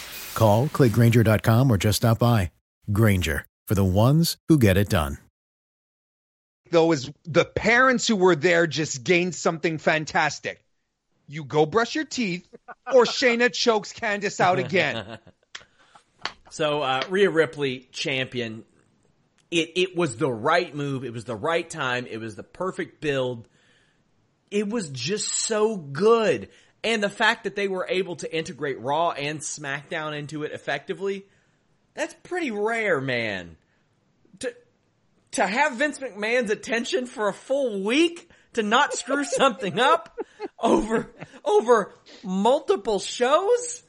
Call, clickgrainger.com, or just stop by. Grainger, for the ones who get it done. Though, is the parents who were there just gained something fantastic. You go brush your teeth, or Shayna chokes Candice out again. so, uh, Rhea Ripley, champion. it it was the right move. It was the right time. It was the perfect build. It was just so good. And the fact that they were able to integrate Raw and SmackDown into it effectively, that's pretty rare, man. To to have Vince McMahon's attention for a full week to not screw something up over over multiple shows?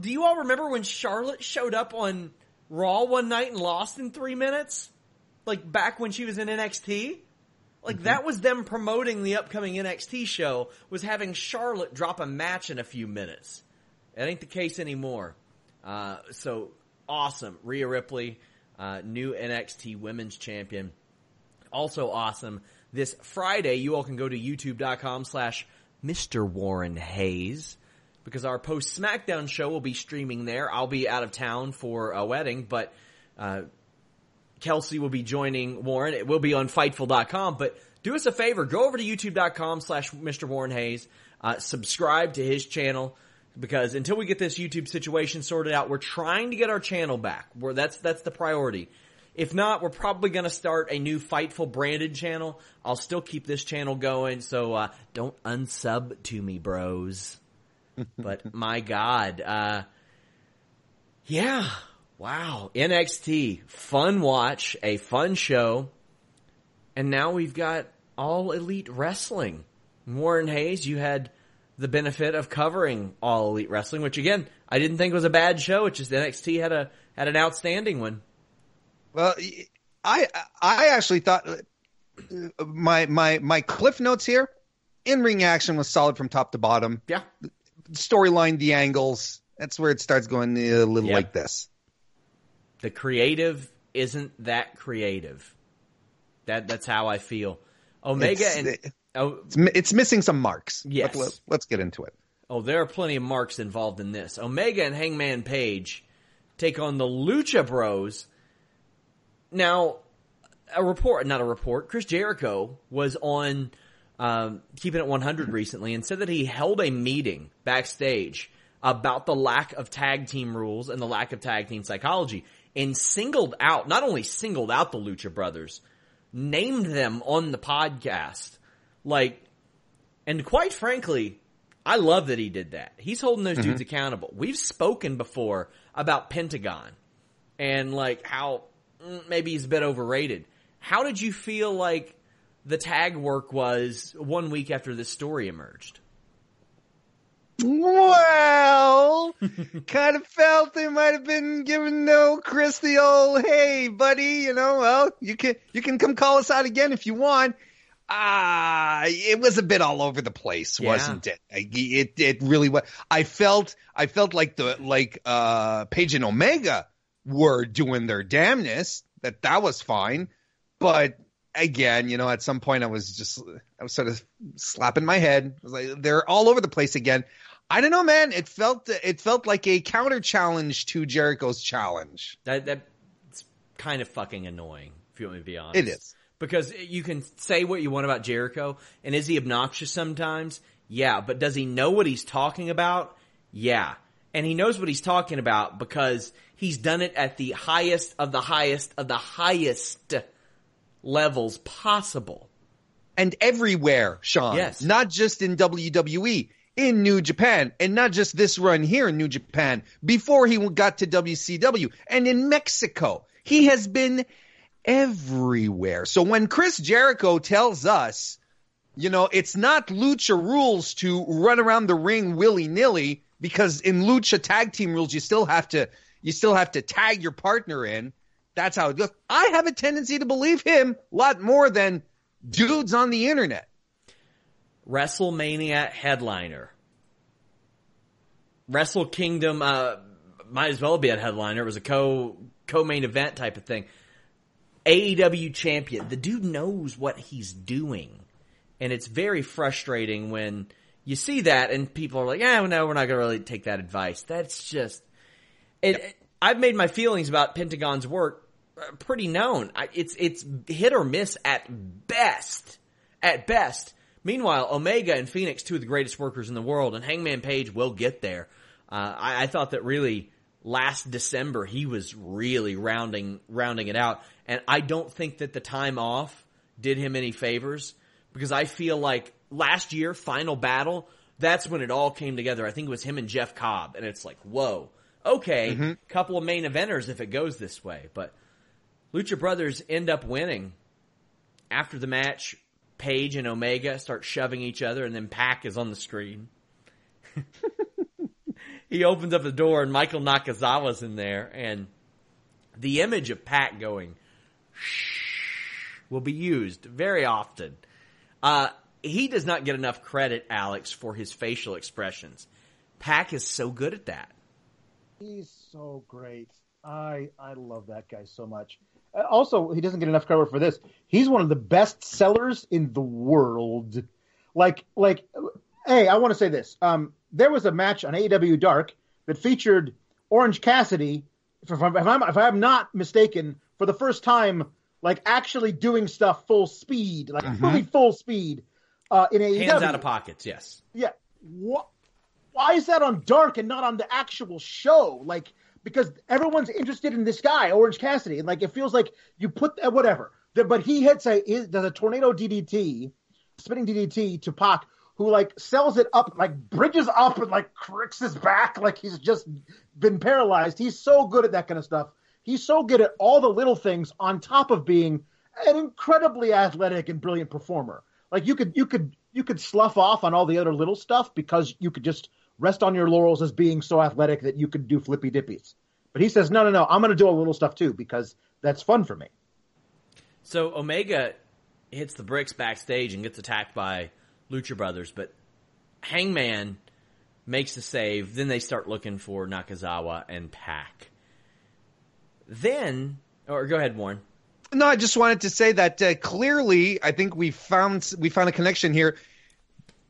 Do you all remember when Charlotte showed up on Raw one night and lost in three minutes? Like back when she was in NXT? Like mm-hmm. that was them promoting the upcoming NXT show was having Charlotte drop a match in a few minutes. That ain't the case anymore. Uh, so awesome. Rhea Ripley, uh, new NXT women's champion. Also awesome. This Friday, you all can go to youtube.com slash Mr. Warren Hayes because our post SmackDown show will be streaming there. I'll be out of town for a wedding, but uh, Kelsey will be joining Warren. It will be on Fightful.com, but do us a favor, go over to YouTube.com slash Mr. Warren Hayes, uh, subscribe to his channel because until we get this YouTube situation sorted out, we're trying to get our channel back. Where that's that's the priority. If not, we're probably going to start a new Fightful branded channel. I'll still keep this channel going, so uh, don't unsub to me, bros but my God, uh, yeah, wow, NXT, fun watch, a fun show, and now we've got all elite wrestling. Warren Hayes, you had the benefit of covering all elite wrestling, which again, I didn't think was a bad show. It's just NXT had a had an outstanding one. Well, I I actually thought uh, my my my cliff notes here in ring action was solid from top to bottom. Yeah storyline, the angles. That's where it starts going a little yep. like this. The creative isn't that creative. That that's how I feel. Omega it's, and it, oh, it's, it's, missing some marks. Yes. Let, us let, get into it. Oh, there are plenty of marks involved in this. Omega and Hangman Page take on the Lucha Bros. Now, a report, not a report. Chris Jericho was on um, keeping it 100 recently and said that he held a meeting backstage about the lack of tag team rules and the lack of tag team psychology and singled out, not only singled out the Lucha Brothers, named them on the podcast. Like, and quite frankly, I love that he did that. He's holding those mm-hmm. dudes accountable. We've spoken before about Pentagon and like how mm, maybe he's a bit overrated. How did you feel like the tag work was one week after this story emerged? Well, kind of felt they might have been giving no Chris the old, hey, buddy, you know, well, you can you can come call us out again if you want. Ah, uh, it was a bit all over the place, yeah. wasn't it? It it really was. I felt I felt like the like uh Page and Omega were doing their damnness. That that was fine, but again, you know, at some point I was just I was sort of slapping my head. I was like, they're all over the place again. I don't know, man. It felt it felt like a counter challenge to Jericho's challenge. That that's kind of fucking annoying, if you want me to be honest. It is because you can say what you want about Jericho, and is he obnoxious sometimes? Yeah, but does he know what he's talking about? Yeah, and he knows what he's talking about because he's done it at the highest of the highest of the highest levels possible. And everywhere, Sean. Yes. Not just in WWE, in New Japan, and not just this run here in New Japan, before he got to WCW, and in Mexico. He has been everywhere. So when Chris Jericho tells us, you know, it's not lucha rules to run around the ring willy nilly, because in lucha tag team rules, you still have to, you still have to tag your partner in. That's how it goes. I have a tendency to believe him a lot more than dudes on the internet. WrestleMania headliner. Wrestle Kingdom uh, might as well be a headliner. It was a co co main event type of thing. AEW champion. The dude knows what he's doing, and it's very frustrating when you see that and people are like, "Yeah, no, we're not going to really take that advice." That's just it. Yep. I've made my feelings about Pentagon's work pretty known. It's it's hit or miss at best. At best. Meanwhile, Omega and Fenix, two of the greatest workers in the world, and Hangman Page will get there. Uh, I, I, thought that really last December he was really rounding rounding it out. And I don't think that the time off did him any favors because I feel like last year, final battle, that's when it all came together. I think it was him and Jeff Cobb. And it's like, whoa, okay, mm-hmm. couple of main eventers if it goes this way. But Lucha Brothers end up winning. After the match, Page and Omega start shoving each other, and then Pac is on the screen. he opens up the door, and Michael Nakazawa's in there, and the image of Pac going shh will be used very often. Uh, he does not get enough credit, Alex, for his facial expressions. Pac is so good at that. He's so great. I I love that guy so much. Uh, also, he doesn't get enough credit for this. He's one of the best sellers in the world. Like like, hey, I want to say this. Um, there was a match on AEW Dark that featured Orange Cassidy. If, if, I'm, if I'm not mistaken, for the first time, like actually doing stuff full speed, like mm-hmm. really full speed uh, in AEW. Hands out of pockets, yes. Yeah. What? Why is that on Dark and not on the actual show? Like, because everyone's interested in this guy, Orange Cassidy, and like it feels like you put whatever. But he hits a does a tornado DDT, spinning DDT to Pac, who like sells it up, like bridges up and like cricks his back, like he's just been paralyzed. He's so good at that kind of stuff. He's so good at all the little things on top of being an incredibly athletic and brilliant performer. Like you could you could you could slough off on all the other little stuff because you could just rest on your laurels as being so athletic that you could do flippy dippies. But he says, no, no, no, I'm going to do a little stuff too because that's fun for me. So Omega hits the bricks backstage and gets attacked by Lucha Brothers, but Hangman makes the save. Then they start looking for Nakazawa and Pac. Then, or go ahead, Warren. No, I just wanted to say that uh, clearly, I think we found we found a connection here.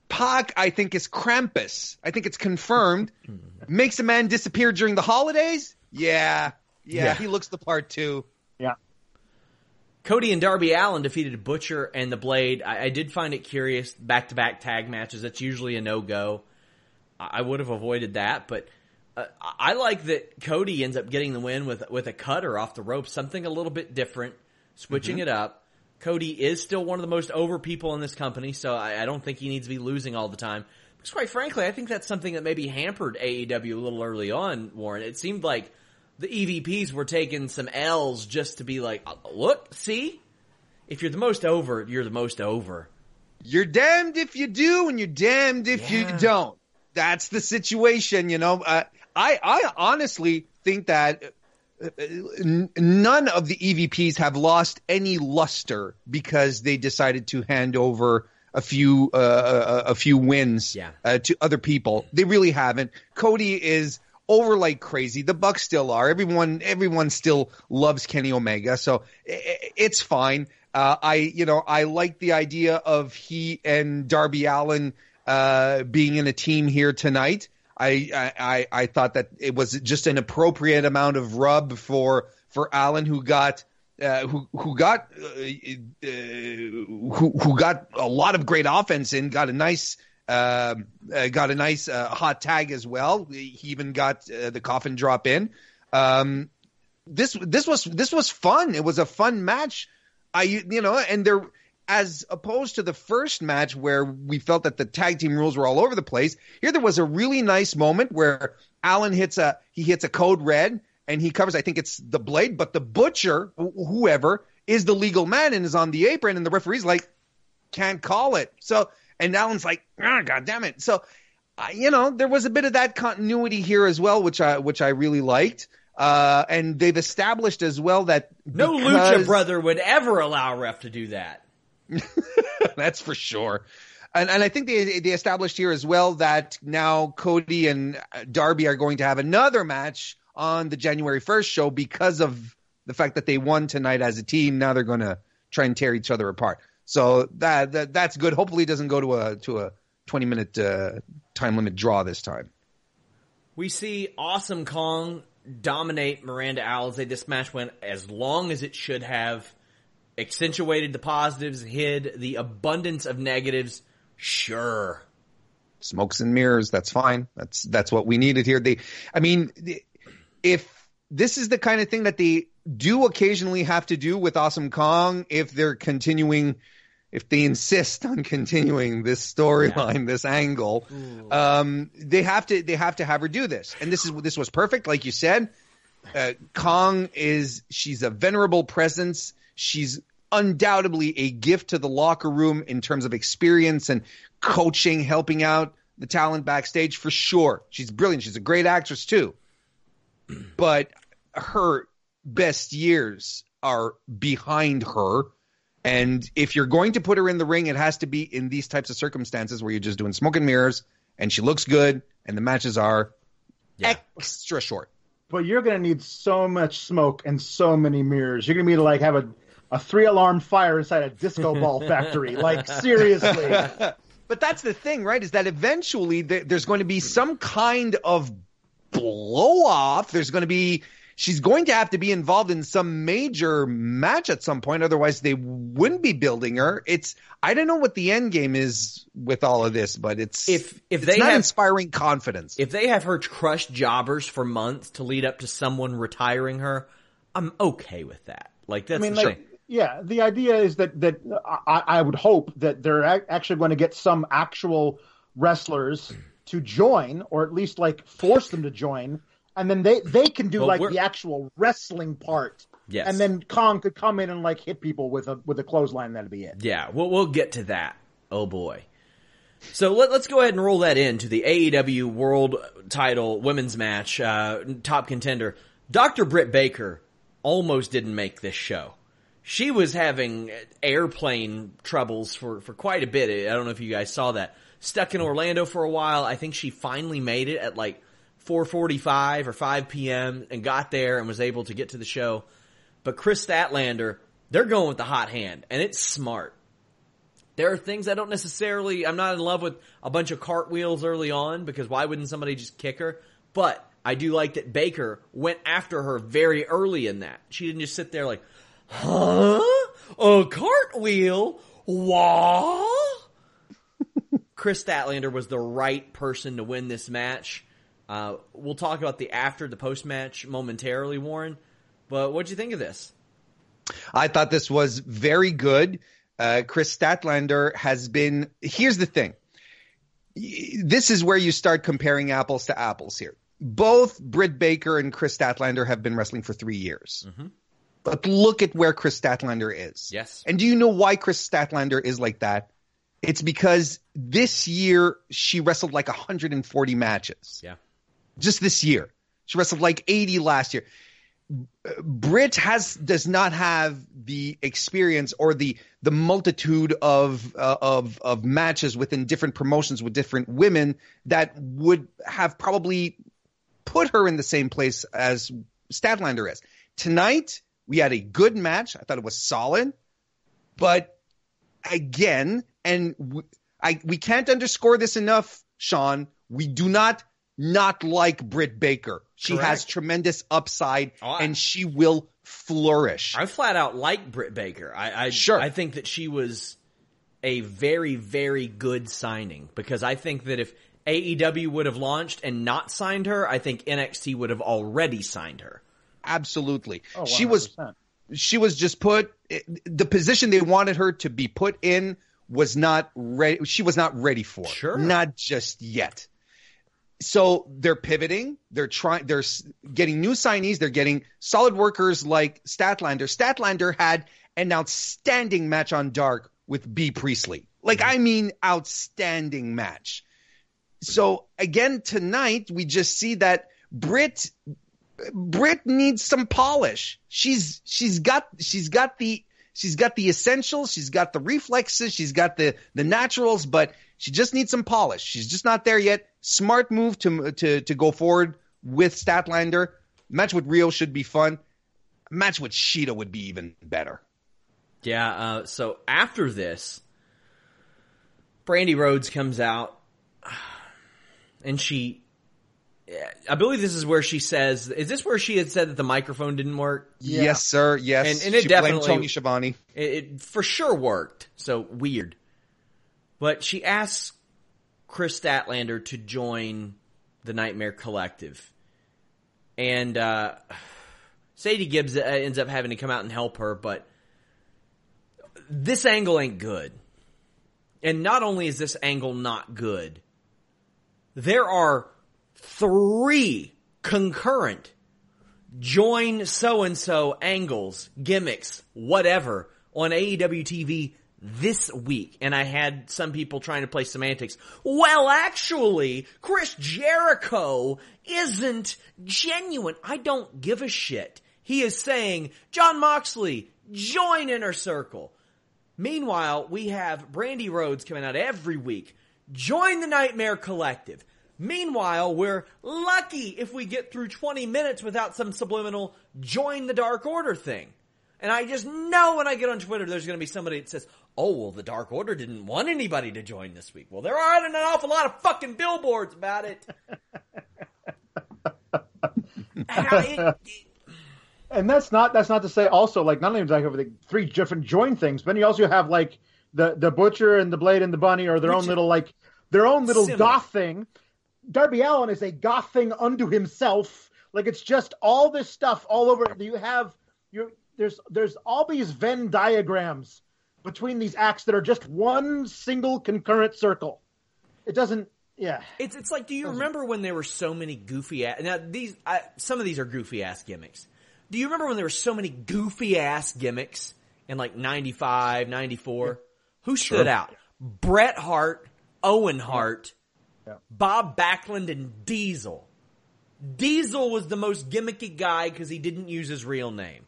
Pac, I think, is Krampus. I think it's confirmed. Makes a man disappear during the holidays. Yeah, yeah, yeah. he looks the part too. Yeah. Cody and Darby Allin defeated Butcher and the Blade. I, I did find it curious. Back to back tag matches. That's usually a no go. I, I would have avoided that, but uh, I like that Cody ends up getting the win with with a cutter off the rope. Something a little bit different switching mm-hmm. it up. Cody is still one of the most over people in this company, so I, I, don't think he needs to be losing all the time. Because quite frankly, I think that's something that maybe hampered AEW a little early on, Warren. It seemed like the EVPs were taking some L's just to be like, uh, look, see? If you're the most over, you're the most over. You're damned if you do and you're damned if yeah. you don't. That's the situation, you know. Uh, I, I honestly think that none of the EVPs have lost any luster because they decided to hand over a few uh, a, a, few wins yeah. uh, to other people. They really haven't. Cody is over like crazy. The Bucks still are. Everyone everyone still loves Kenny Omega, so it's fine. Uh, I you know I like the idea of he and Darby Allin uh, being in a team here tonight. I, I I thought that it was just an appropriate amount of rub for for Allin, who got uh, who who got uh, uh, who who got a lot of great offense in, got a nice uh, uh got a nice uh, hot tag as well. He even got the coffin drop in. Um, this this was this was fun. It was a fun match. I you know, and there as opposed to the first match where we felt that the tag team rules were all over the place. Here there was a really nice moment where Allin hits a he hits a code red and he covers I think it's the blade, but the butcher whoever is the legal man and is on the apron and the referee's like can't call it. So and Allin's like, oh, God damn it. So uh, you know, there was a bit of that continuity here as well, which I which I really liked. Uh, and they've established as well that no lucha brother would ever allow a ref to do that. That's for sure. And, and I think they they established here as well that now Cody and Darby are going to have another match on the January 1st show because of the fact that they won tonight as a team. Now they're going to try and tear each other apart. So that, that that's good. Hopefully, it doesn't go to a to a 20 minute uh, time limit draw this time. We see Awesome Kong dominate Miranda Alizé. This match went as long as it should have accentuated the positives, hid the abundance of negatives. Sure. Smokes and mirrors. That's fine. That's, that's what we needed here. They, I mean, if this is the kind of thing that they, do occasionally have to do with Awesome Kong if they're continuing, if they insist on continuing this storyline, this angle. Um, they have to they have to have her do this, and this is this was perfect, like you said. Uh, Kong is she's a venerable presence. She's undoubtedly a gift to the locker room in terms of experience and coaching, helping out the talent backstage for sure. She's brilliant. She's a great actress too. But her best years are behind her. And if you're going to put her in the ring, it has to be in these types of circumstances where you're just doing smoke and mirrors and she looks good and the matches are Yeah. extra short. But you're going to need so much smoke and so many mirrors. You're going to need to like have a, a three alarm fire inside a disco ball factory. Like seriously. But that's the thing, right? Is that eventually th- there's going to be some kind of blow off. There's going to be, she's going to have to be involved in some major match at some point. Otherwise, they wouldn't be building her. It's, I don't know what the end game is with all of this, but it's, If- if it's they not have- inspiring confidence. If they have her crush jobbers for months to lead up to someone retiring her, I'm okay with that. Like that's I mean, the like, thing. Yeah, the idea is that that I, I would hope that they're actually going to get some actual wrestlers to join, or at least like force them to join, and then they they can do Well, like we're- the actual wrestling part. Yes. and then Kong could come in and like hit people with a with a clothesline. That'd be it. Yeah, we'll we'll get to that. Oh boy. So let, let's go ahead and roll that into the AEW World Title Women's Match. Uh, top contender Dr. Britt Baker almost didn't make this show. She was having airplane troubles for for quite a bit. I don't know if you guys saw that. Stuck in Orlando for a while. I think she finally made it at like 4:45 or 5 p.m. and got there and was able to get to the show. But Kris Statlander, they're going with the hot hand, and it's smart. There are things I don't necessarily, I'm not in love with a bunch of cartwheels early on because why wouldn't somebody just kick her? But I do like that Baker went after her very early in that. She didn't just sit there like, huh? A cartwheel? What? Kris Statlander was the right person to win this match. Uh, we'll talk about the after, the post match momentarily, Warren. But what'd you think of this? I thought this was very good. Uh, Kris Statlander has been. Here's the thing. This is where you start comparing apples to apples here. Both Britt Baker and Kris Statlander have been wrestling for three years. But look at where Kris Statlander is. Yes. And do you know why Kris Statlander is like that? It's because this year she wrestled like 140 matches Yeah. just this year. She wrestled like 80 last year. Britt has does not have the experience or the the multitude of uh, of of matches within different promotions with different women that would have probably put her in the same place as Statlander is. Tonight we had a good match. I thought it was solid, but again, and w- I we can't underscore this enough, Sean. We do not not like Britt Baker. She has tremendous upside, Oh, I- and she will flourish. I flat out like Britt Baker. I, I Sure. I think that she was a very very good signing because I think that if AEW would have launched and not signed her, I think NXT would have already signed her. Absolutely, Oh, she was she was just put the position they wanted her to be put in was not ready she was not ready for. Sure. not just yet. So they're pivoting. They're trying they're getting new signees. They're getting solid workers like statlander. Statlander had an outstanding match on dark with Bea Priestley. Like mm-hmm. i mean outstanding match. So again tonight we just see that brit Britt needs some polish. She's she's got she's got the she's got the essentials, she's got the reflexes, she's got the the naturals, but she just needs some polish. She's just not there yet. Smart move to to to go forward with Statlander. Match with Riho should be fun. Match with Shida would be even better. Yeah. Uh, so after this, Brandi Rhodes comes out, and she. I believe this is where she says, "Is this where she had said that the microphone didn't work?" Yes, sir. Yes, And- and it she blamed definitely- Tony Schiavone. It, it for sure worked. So weird. But she asks Kris Statlander to join the Nightmare Collective. And uh, Sadie Gibbs uh, ends up having to come out and help her, but this angle ain't good. And not only is this angle not good, there are three concurrent join so and so angles, gimmicks, whatever on AEW TV this week. And I had some people trying to play semantics. Well, actually, Chris Jericho isn't genuine. I don't give a shit. He is saying, Jon Moxley, join Inner Circle. Meanwhile, we have Brandi Rhodes coming out every week. Join the Nightmare Collective. Meanwhile, we're lucky if we get through 20 minutes without some subliminal join the Dark Order thing. And I just know when I get on Twitter, there's going to be somebody that says, oh, well, the Dark Order didn't want anybody to join this week. Well, there are an awful lot of fucking billboards about it. and, and that's not that's not to say also like not only do I have the three different join things, but then you also have like the the butcher and the blade and the bunny or their Which own little like their own little similar. goth thing. Darby Allin is a goth thing unto himself. Like it's just all this stuff all over. You have you there's there's all these Venn diagrams between these acts that are just one single concurrent circle. It doesn't. Yeah, it's it's like. Do you remember when there were so many goofy ass? Now these, I, some of these are goofy ass gimmicks. Do you remember when there were so many goofy ass gimmicks in like 95, 94? Yeah. Who stood sure. out? Bret Hart, Owen Hart, yeah. Bob Backlund, and Diesel. Diesel was the most gimmicky guy because he didn't use his real name.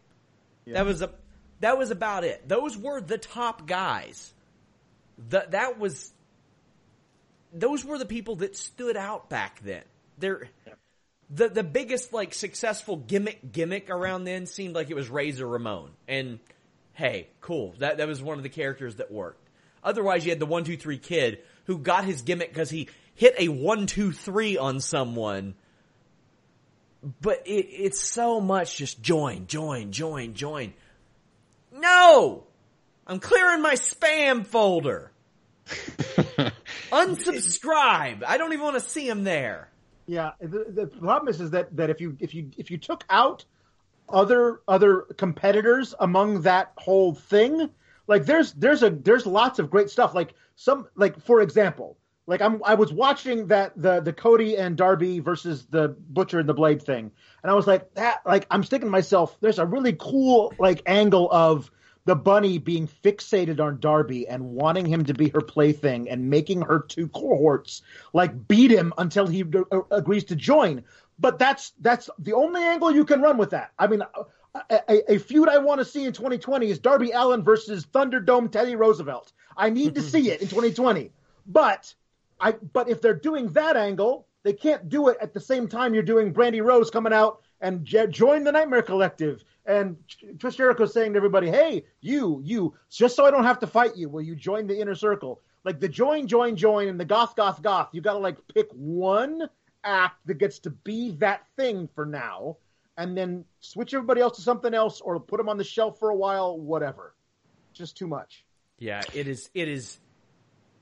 Yeah. That was a that was about it. Those were the top guys. That that was those were the people that stood out back then. They're the the biggest like successful gimmick gimmick around then seemed like it was Razor Ramon. And hey, cool. That that was one of the characters that worked. Otherwise, you had the one two three kid who got his gimmick because he hit a one two three on someone. But it, it's so much just join, join, join, join. No! I'm clearing my spam folder. Unsubscribe. I don't even want to see him there. Yeah, the, the problem is, is that, that if you if you if you took out other other competitors among that whole thing, like there's there's a there's lots of great stuff. Like some like for example, like I'm I was watching that the the Cody and Darby versus the Butcher and the Blade thing, and I was like that like I'm sticking to myself. There's a really cool like angle of the bunny being fixated on Darby and wanting him to be her plaything and making her two cohorts like beat him until he uh, agrees to join. But that's that's the only angle you can run with that. I mean, a, a, a feud I want to see in 2020 is Darby Allin versus Thunderdome Teddy Roosevelt. I need to see it in 2020. But I but if they're doing that angle, they can't do it at the same time you're doing Brandi Rhodes coming out and join the Nightmare Collective and Chris Jericho saying to everybody, "Hey, you, you, just so I don't have to fight you, will you join the inner circle?" Like the join, join, join, and the goth, goth, goth. You got to like pick one act that gets to be that thing for now, and then switch everybody else to something else, or put them on the shelf for a while, whatever. Just too much. Yeah, it is. It is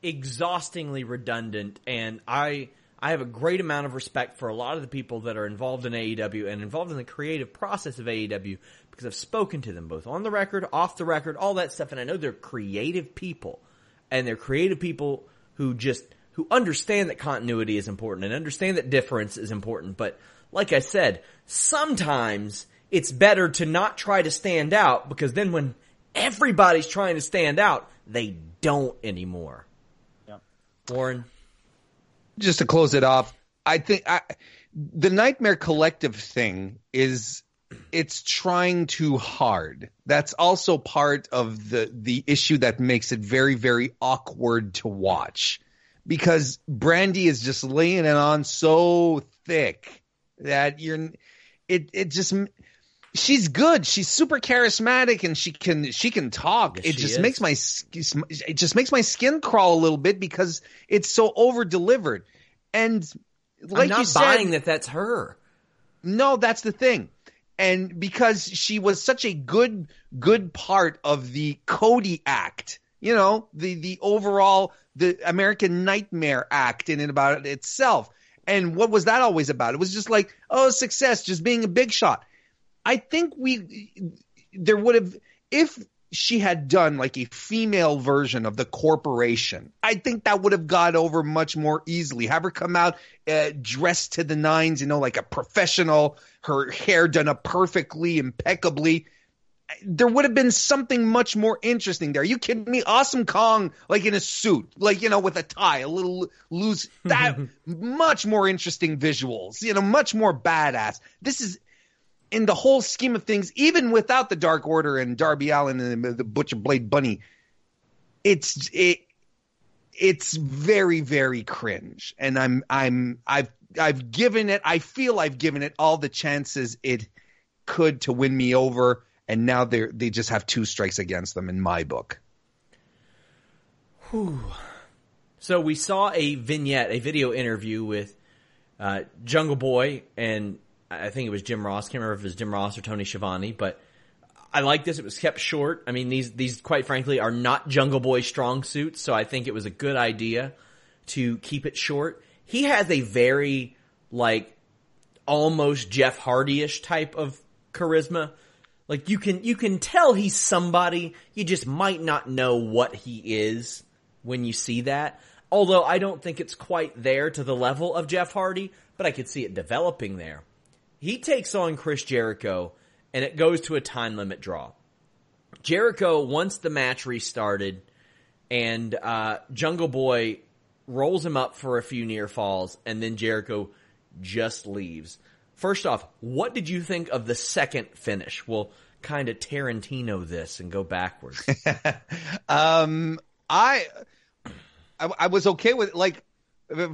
exhaustingly redundant, and I I have a great amount of respect for a lot of the people that are involved in AEW and involved in the creative process of AEW because I've spoken to them both on the record, off the record, all that stuff, and I know they're creative people. And they're creative people who just, who understand that continuity is important and understand that difference is important. But like I said, sometimes it's better to not try to stand out because then when everybody's trying to stand out, they don't anymore. Warren? just to close it off, I think I, the Nightmare Collective thing is it's trying too hard. That's also part of the the issue that makes it very very awkward to watch because Brandi is just laying it on so thick that you're it it just she's good. She's super charismatic and she can she can talk. Yes, it just is. makes my it just makes my skin crawl a little bit because it's so over delivered. And like I'm not you said, buying that that's her. No, that's the thing. And because she was such a good good part of the Cody act, you know, the the overall the American Nightmare act in and about itself. And what was that always about? It was just like, oh, success, just being a big shot. I think we there would have if she had done like a female version of the corporation, I think that would have got over much more easily. Have her come out uh, dressed to the nines, you know, like a professional, her hair done up perfectly, impeccably. There would have been something much more interesting there. Are you kidding me? Awesome Kong, like in a suit, like, you know, with a tie, a little loose, that much more interesting visuals, you know, much more badass. This is, in the whole scheme of things, even without the Dark Order and Darby Allin and the Butcher Blade Bunny, it's it it's very very cringe, and I'm I'm I've I've given it. I feel I've given it all the chances it could to win me over, and now they they just have two strikes against them in my book. Whew. So we saw a vignette, a video interview with uh, Jungle Boy and I think it was Jim Ross. Can't remember if it was Jim Ross or Tony Schiavone, but I like this. It was kept short. I mean, these these quite frankly are not Jungle Boy strong suits, so I think it was a good idea to keep it short. He has a very like almost Jeff Hardy-ish type of charisma. Like you can you can tell he's somebody. You just might not know what he is when you see that. Although I don't think it's quite there to the level of Jeff Hardy, but I could see it developing there. He takes on Chris Jericho and it goes to a time limit draw. Jericho, once the match restarted and uh, Jungle Boy rolls him up for a few near falls and then Jericho just leaves. First off, what did you think of the second finish? We'll kind of Tarantino this and go backwards. um, I, I, I was okay with like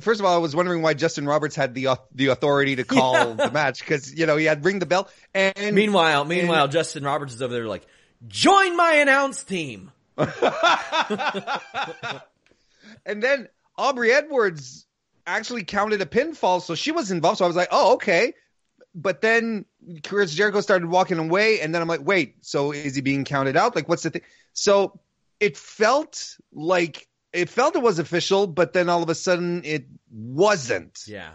First of all, I was wondering why Justin Roberts had the uh, the authority to call yeah. the match because you know he had ring the bell. And meanwhile, meanwhile, and, Justin Roberts is over there like, join my announce team. and then Aubrey Edwards actually counted a pinfall, so she was involved. So I was like, oh okay. But then Chris Jericho started walking away, and then I'm like, wait, so is he being counted out? Like, what's the thing? So it felt like it felt it was official, but then all of a sudden it wasn't. Yeah.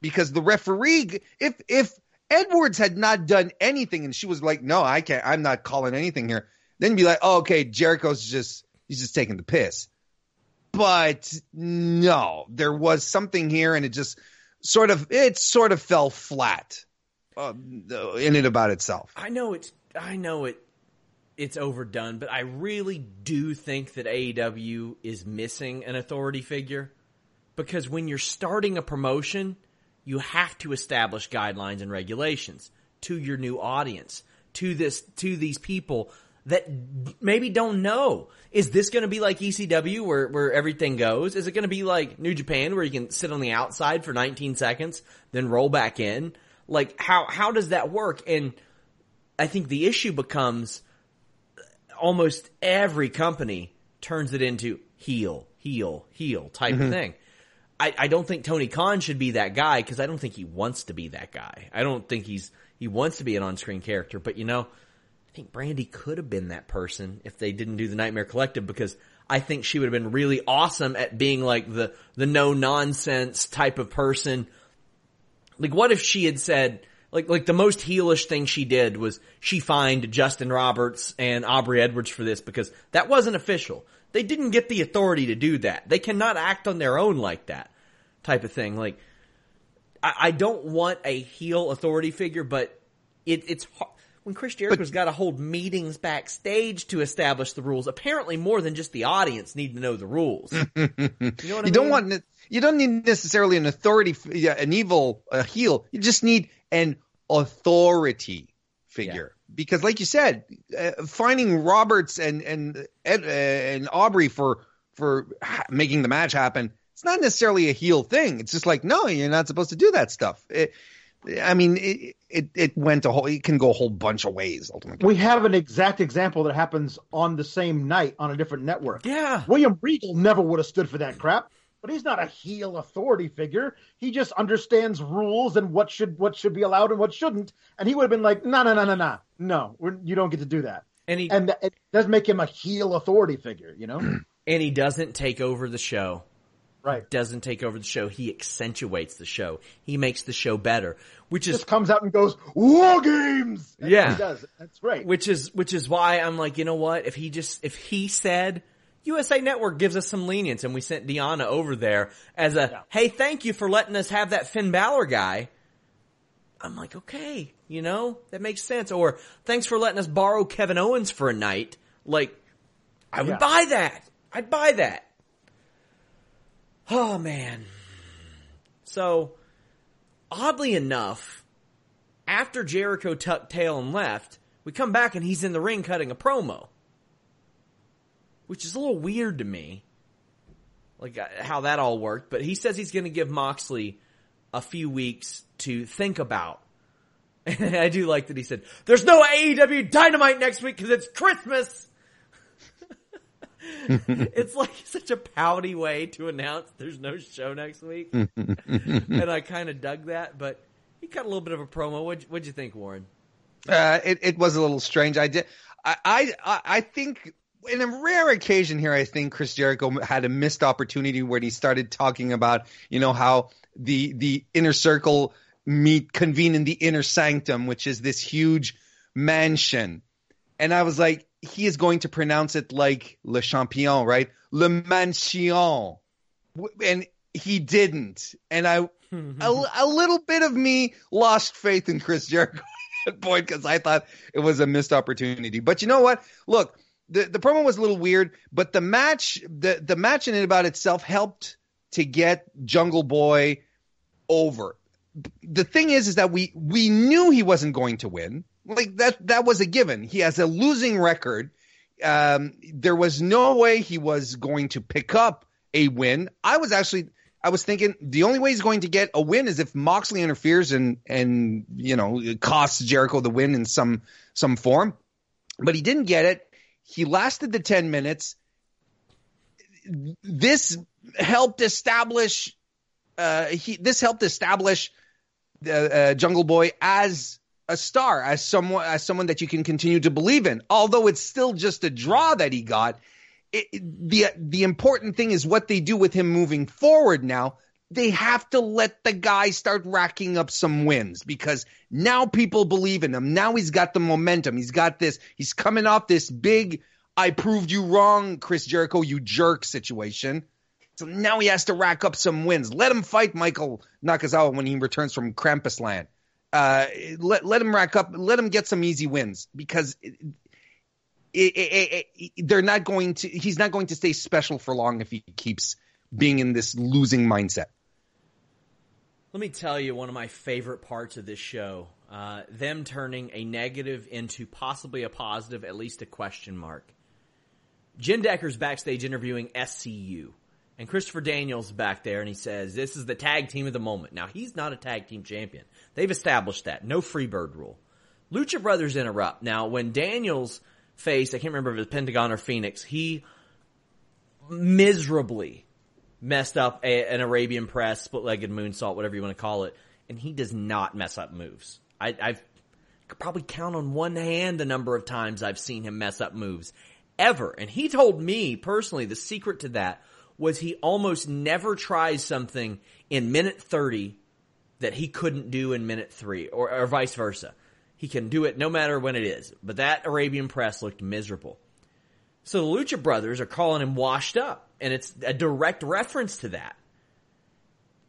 Because the referee, if if Edwards had not done anything and she was like, "No, I can't. I'm not calling anything here," then be like, "Oh, okay, Jericho's just he's just taking the piss." But no, there was something here, and it just sort of it sort of fell flat uh, in it about itself. I know it's I know it it's overdone, but I really do think that AEW is missing an authority figure because when you're starting a promotion, you have to establish guidelines and regulations to your new audience, to this to these people that maybe don't know. Is this going to be like ECW where where everything goes? Is it going to be like New Japan where you can sit on the outside for 19 seconds then roll back in? Like how how does that work? And I think the issue becomes almost every company turns it into heel, heel, heel type mm-hmm. of thing. I, I don't think Tony Khan should be that guy because I don't think he wants to be that guy. I don't think he's he wants to be an on-screen character. But you know, I think Brandi could have been that person if they didn't do the Nightmare Collective because I think she would have been really awesome at being like the the no nonsense type of person. Like, what if she had said? Like like the most heelish thing she did was she fined Justin Roberts and Aubrey Edwards for this because that wasn't official. They didn't get the authority to do that. They cannot act on their own like that type of thing. Like I, I don't want a heel authority figure, but it, it's hard. when Chris Jericho's got to hold meetings backstage to establish the rules. Apparently, more than just the audience need to know the rules. you know what you I mean? don't want you don't need necessarily an authority, an evil a heel. You just need an authority figure. Yeah. Because, like you said, uh, finding Roberts and and Ed, uh, and Aubrey for for ha- making the match happen, it's not necessarily a heel thing. It's just like, no, you're not supposed to do that stuff. It, I mean, it, it, it went a whole. It can go a whole bunch of ways. Ultimately, we have an exact example that happens on the same night on a different network. Yeah, William Regal never would have stood for that crap but he's not a heel authority figure. He just understands rules and what should what should be allowed and what shouldn't. And he would have been like, no, no, no, no, no, no, you don't get to do that. And he and it does make him a heel authority figure, you know. And he doesn't take over the show. Right. Doesn't take over the show. He accentuates the show. He makes the show better, which is Just comes out and goes war games. That's Yeah. he does. That's right. which is which is why I'm like, you know what? If he just if he said USA Network gives us some lenience and we sent Deanna over there as a hey, thank you for letting us have that Finn Balor guy. I'm like, okay, you know, that makes sense. Or thanks for letting us borrow Kevin Owens for a night. Like, I would Yeah. buy that. I'd buy that. Oh man. So, oddly enough, after Jericho tucked tail and left, we come back and he's in the ring cutting a promo. Which is a little weird to me. Like uh, how that all worked, but he says he's going to give Moxley a few weeks to think about. And I do like that he said, there's no AEW Dynamite next week because it's Christmas. it's like such a pouty way to announce there's no show next week. and I kind of dug that, but he cut a little bit of a promo. What'd, what'd you think, Warren? Uh, it, it was a little strange. I did. I, I I think in a rare occasion here, I think Chris Jericho had a missed opportunity where he started talking about you know how the the inner circle meet convene in the inner sanctum, which is this huge mansion, and I was like, he is going to pronounce it like Le Champion, right? Le Mansion, and he didn't, and I. a, a little bit of me lost faith in Chris Jericho at that point because I thought it was a missed opportunity. But you know what? Look, the the promo was a little weird, but the match the the match in and about itself helped to get Jungle Boy over. The thing is, is that we we knew he wasn't going to win. Like that that was a given. He has a losing record. Um, there was no way he was going to pick up a win. I was actually I was thinking the only way he's going to get a win is if Moxley interferes and and you know costs Jericho the win in some some form. But he didn't get it. He lasted the 10 minutes. This helped establish uh he this helped establish uh, uh, Jungle Boy as a star, as someone as someone that you can continue to believe in. Although it's still just a draw that he got, it, the the important thing is what they do with him moving forward now. They have to let the guy start racking up some wins because now people believe in him. Now he's got the momentum. He's got this. He's coming off this big "I proved you wrong, Chris Jericho, you jerk" situation. So now he has to rack up some wins. Let him fight Michael Nakazawa when he returns from Krampus Land. Uh, let let him rack up. Let him get some easy wins because it, it, it, they're not going to. He's not going to stay special for long if he keeps being in this losing mindset. Let me tell you one of my favorite parts of this show. Uh, them turning a negative into possibly a positive, at least a question mark. Jen Decker's backstage interviewing SCU. And Christopher Daniels back there and he says, this is the tag team of the moment. Now he's not a tag team champion. They've established that. No freebird rule. Lucha Brothers interrupt. Now when Daniels faced, I can't remember if it was Pentagon or Fenix, he miserably messed up a, an Arabian press, split-legged moonsault, whatever you want to call it, and he does not mess up moves. I, I've could probably count on one hand the number of times I've seen him mess up moves ever. And he told me personally the secret to that was he almost never tries something in minute 30 that he couldn't do in minute three or, or vice versa. He can do it no matter when it is. But that Arabian press looked miserable. So the Lucha Brothers are calling him washed up, and it's a direct reference to that.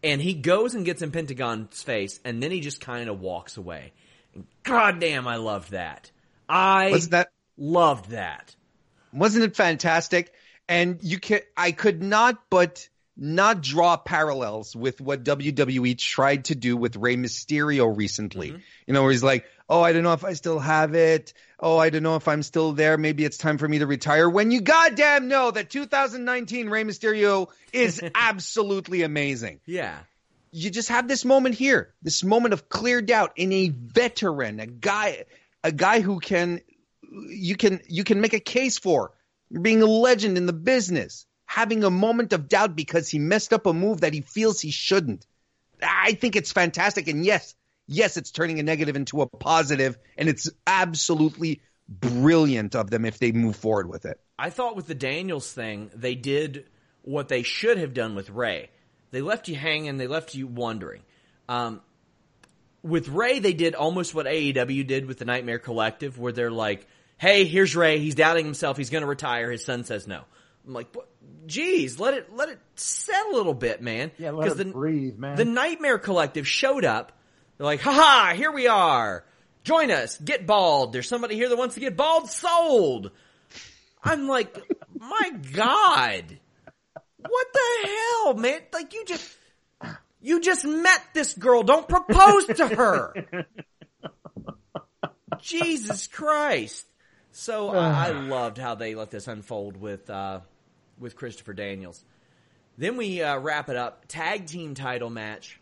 And he goes and gets in Pentagon's face, and then he just kind of walks away. And God damn, I loved that. I Wasn't that loved that. wasn't it fantastic? And you can I could not but not draw parallels with what WWE tried to do with Rey Mysterio recently. Mm-hmm. You know, where he's like, "Oh, I don't know if I still have it. Oh, I don't know if I'm still there. Maybe it's time for me to retire." When you goddamn know that 2019 Rey Mysterio is absolutely amazing Yeah. you just have this moment here, this moment of clear doubt in a veteran, a guy, a guy who can, you can, you can make a case for being a legend in the business, having a moment of doubt because he messed up a move that he feels he shouldn't. I think it's fantastic. And yes, yes, it's turning a negative into a positive, and it's absolutely brilliant of them if they move forward with it. I thought with the Daniels thing, they did what they should have done with Ray. They left you hanging. They left you wondering. Um, with Ray, they did almost what AEW did with the Nightmare Collective, where they're like, "Hey, here's Ray. He's doubting himself. He's going to retire. His son says no." I'm like, what? "Geez, let it let it set a little bit, man." Yeah, let it the, breathe, man. The Nightmare Collective showed up. They're like, "Ha Here we are. Join us. Get bald. There's somebody here that wants to get bald. Sold." I'm like, my God, what the hell, man? Like you just you just met this girl. Don't propose to her. Jesus Christ. So I, I loved how they let this unfold with uh, with Christopher Daniels. Then we uh, wrap it up. Tag team title match.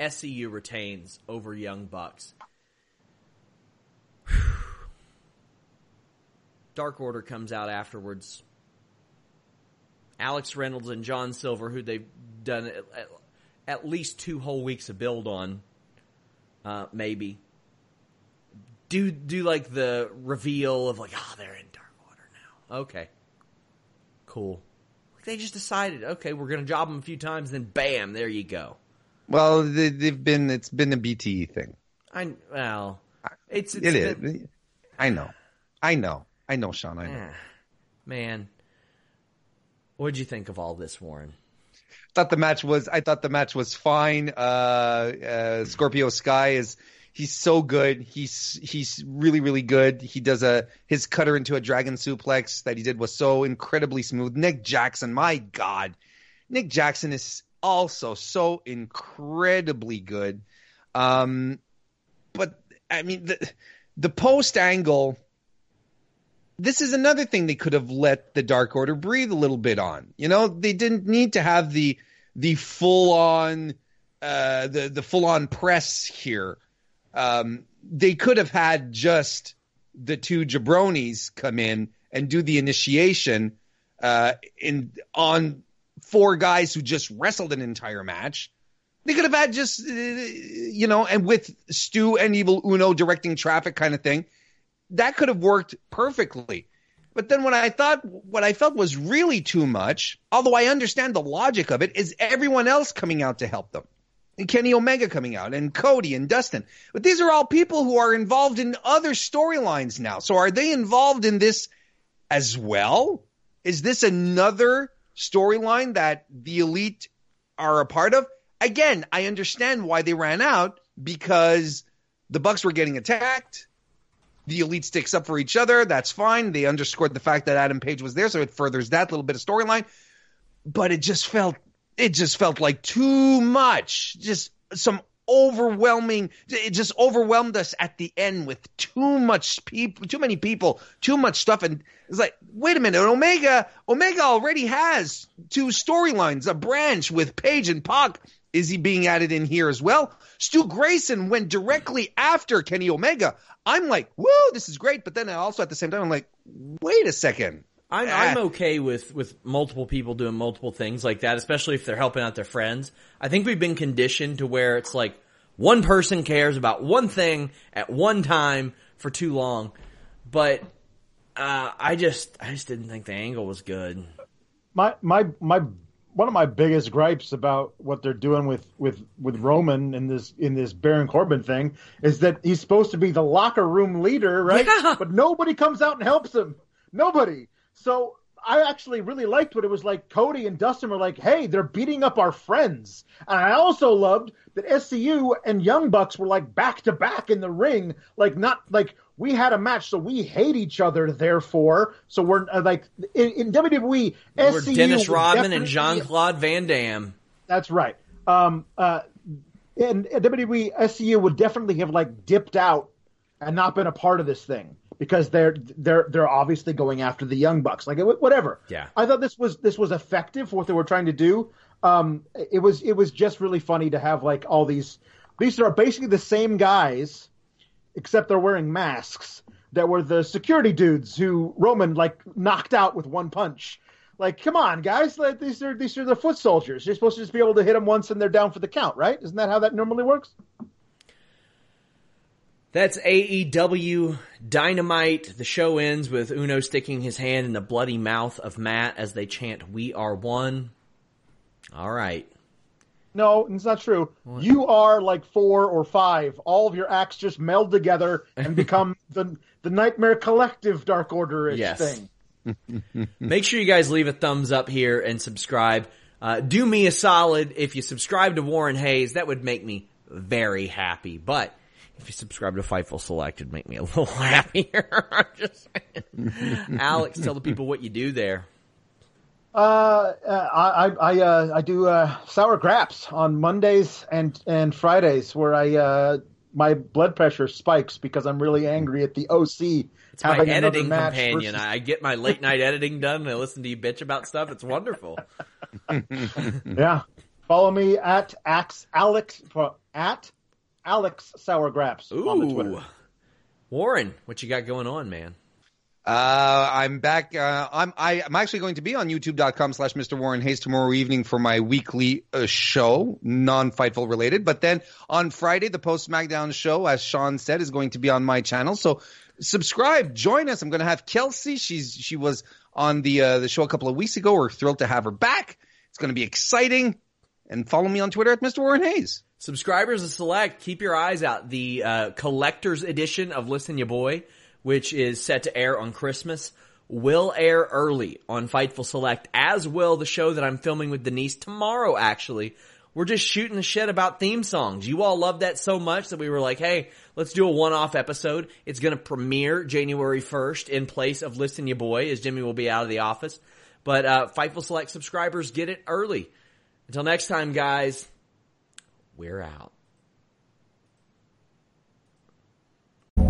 SCU retains over Young Bucks. Dark Order comes out afterwards. Alex Reynolds and John Silver, who they've done at, least two whole weeks of build on, uh, maybe. Do do like the reveal of like, oh, they're in Dark Order now. Okay, cool. They just decided, okay, we're gonna job them a few times, then bam, there you go. Well, they, have been it's been a BTE thing. I well, it's, it's it is. Been, I know, I know, I know, Sean. I know. Eh, man, What'd you think of all this, Warren? Thought the match was. I thought the match was fine. Uh, uh, Scorpio Sky is. He's so good. He's he's really really good. He does a his cutter into a dragon suplex that he did was so incredibly smooth. Nick Jackson, my God, Nick Jackson is also so incredibly good. Um, but I mean the the post angle this is another thing they could have let the Dark Order breathe a little bit on. You know, they didn't need to have the the full on uh, the the full on press here. Um, they could have had just the two jabronis come in and do the initiation uh, in on four guys who just wrestled an entire match. They could have had just uh, you know, and with Stu and Evil Uno directing traffic kind of thing that could have worked perfectly. But then what I thought, what I felt was really too much, although I understand the logic of it, is everyone else coming out to help them. Kenny Omega coming out, and Cody and Dustin. But these are all people who are involved in other storylines now. So are they involved in this as well? Is this another storyline that the elite are a part of? Again, I understand why they ran out because the Bucks were getting attacked the elite sticks up for each other. That's fine. They underscored the fact that Adam Page was there, so it furthers that little bit of storyline. But it just felt it just felt like too much. Just some overwhelming it just overwhelmed us at the end with too much people too many people too much stuff and it's like wait a minute omega omega already has two storylines a branch with Page and Pac is he being added in here as well stu grayson went directly after kenny omega I'm like, whoa, this is great. But then I also at the same time, I'm like, wait a second. I'm, ah. I'm okay with, with multiple people doing multiple things like that, especially if they're helping out their friends. I think we've been conditioned to where it's like one person cares about one thing at one time for too long. But, uh, I just, I just didn't think the angle was good. My, my, my one of my biggest gripes about what they're doing with with with Roman in this in this Baron Corbin thing is that he's supposed to be the locker room leader, right? Yeah. But nobody comes out and helps him. Nobody. So I actually really liked what it was like. Cody and Dustin were like, "Hey, they're beating up our friends," and I also loved that SCU and Young Bucks were like back to back in the ring, like not like we had a match, so we hate each other. Therefore, so we're uh, like in, in WWE. We're SCU Dennis Rodman and Jean Claude Van Damme. That's right. Um, uh, and WWE SCU would definitely have like dipped out and not been a part of this thing because they're they're they're obviously going after the young bucks like whatever yeah i thought this was this was effective for what they were trying to do um it was it was just really funny to have like all these these are basically the same guys except they're wearing masks that were the security dudes who Roman like knocked out with one punch. Like, come on, guys! Like, these are these are the foot soldiers. You're supposed to just be able to hit them once and they're down for the count, right? Isn't that how that normally works? That's AEW Dynamite. The show ends with Uno sticking his hand in the bloody mouth of Matt as they chant, We are one. All right. No, it's not true. What? You are like four or five. All of your acts just meld together and become the the Nightmare Collective Dark Order ish yes. thing. Make sure you guys leave a thumbs up here and subscribe. Uh, do me a solid if you subscribe to Warren Hayes. That would make me very happy. But if you subscribe to Fightful Select, it'd make me a little happier. just Alex, tell the people what you do there. Uh, I I uh, I do uh, sour graps on Mondays and and Fridays, where I uh, my blood pressure spikes because I'm really angry at the OC. It's my editing companion. Versus... I get my late night editing done, and I listen to you bitch about stuff. It's wonderful. yeah, follow me at Ax Alex at Alex Sour Graps Ooh. on the Twitter. Warren, what you got going on, man? Uh, I'm back. Uh, I'm I, am actually going to be on YouTube.com slash Mr. Warren Hayes tomorrow evening for my weekly uh, show, non-fightful related. But then on Friday, the post SmackDown show, as Sean said, is going to be on my channel. So subscribe, join us. I'm going to have Kelsey. She's she was on the uh, the show a couple of weeks ago. We're thrilled to have her back. It's going to be exciting. And follow me on Twitter at Mr. Warren Hayes. Subscribers of Select, keep your eyes out. The uh, collector's edition of Listen Ya Boy which is set to air on Christmas, will air early on Fightful Select, as will the show that I'm filming with Denise tomorrow, actually. We're just shooting the shit about theme songs. You all love that so much that we were like, hey, let's do a one-off episode. It's gonna premiere January 1st in place of Listen Ya Boy, as Jimmy will be out of the office. But, uh, Fightful Select subscribers get it early. Until next time, guys, we're out.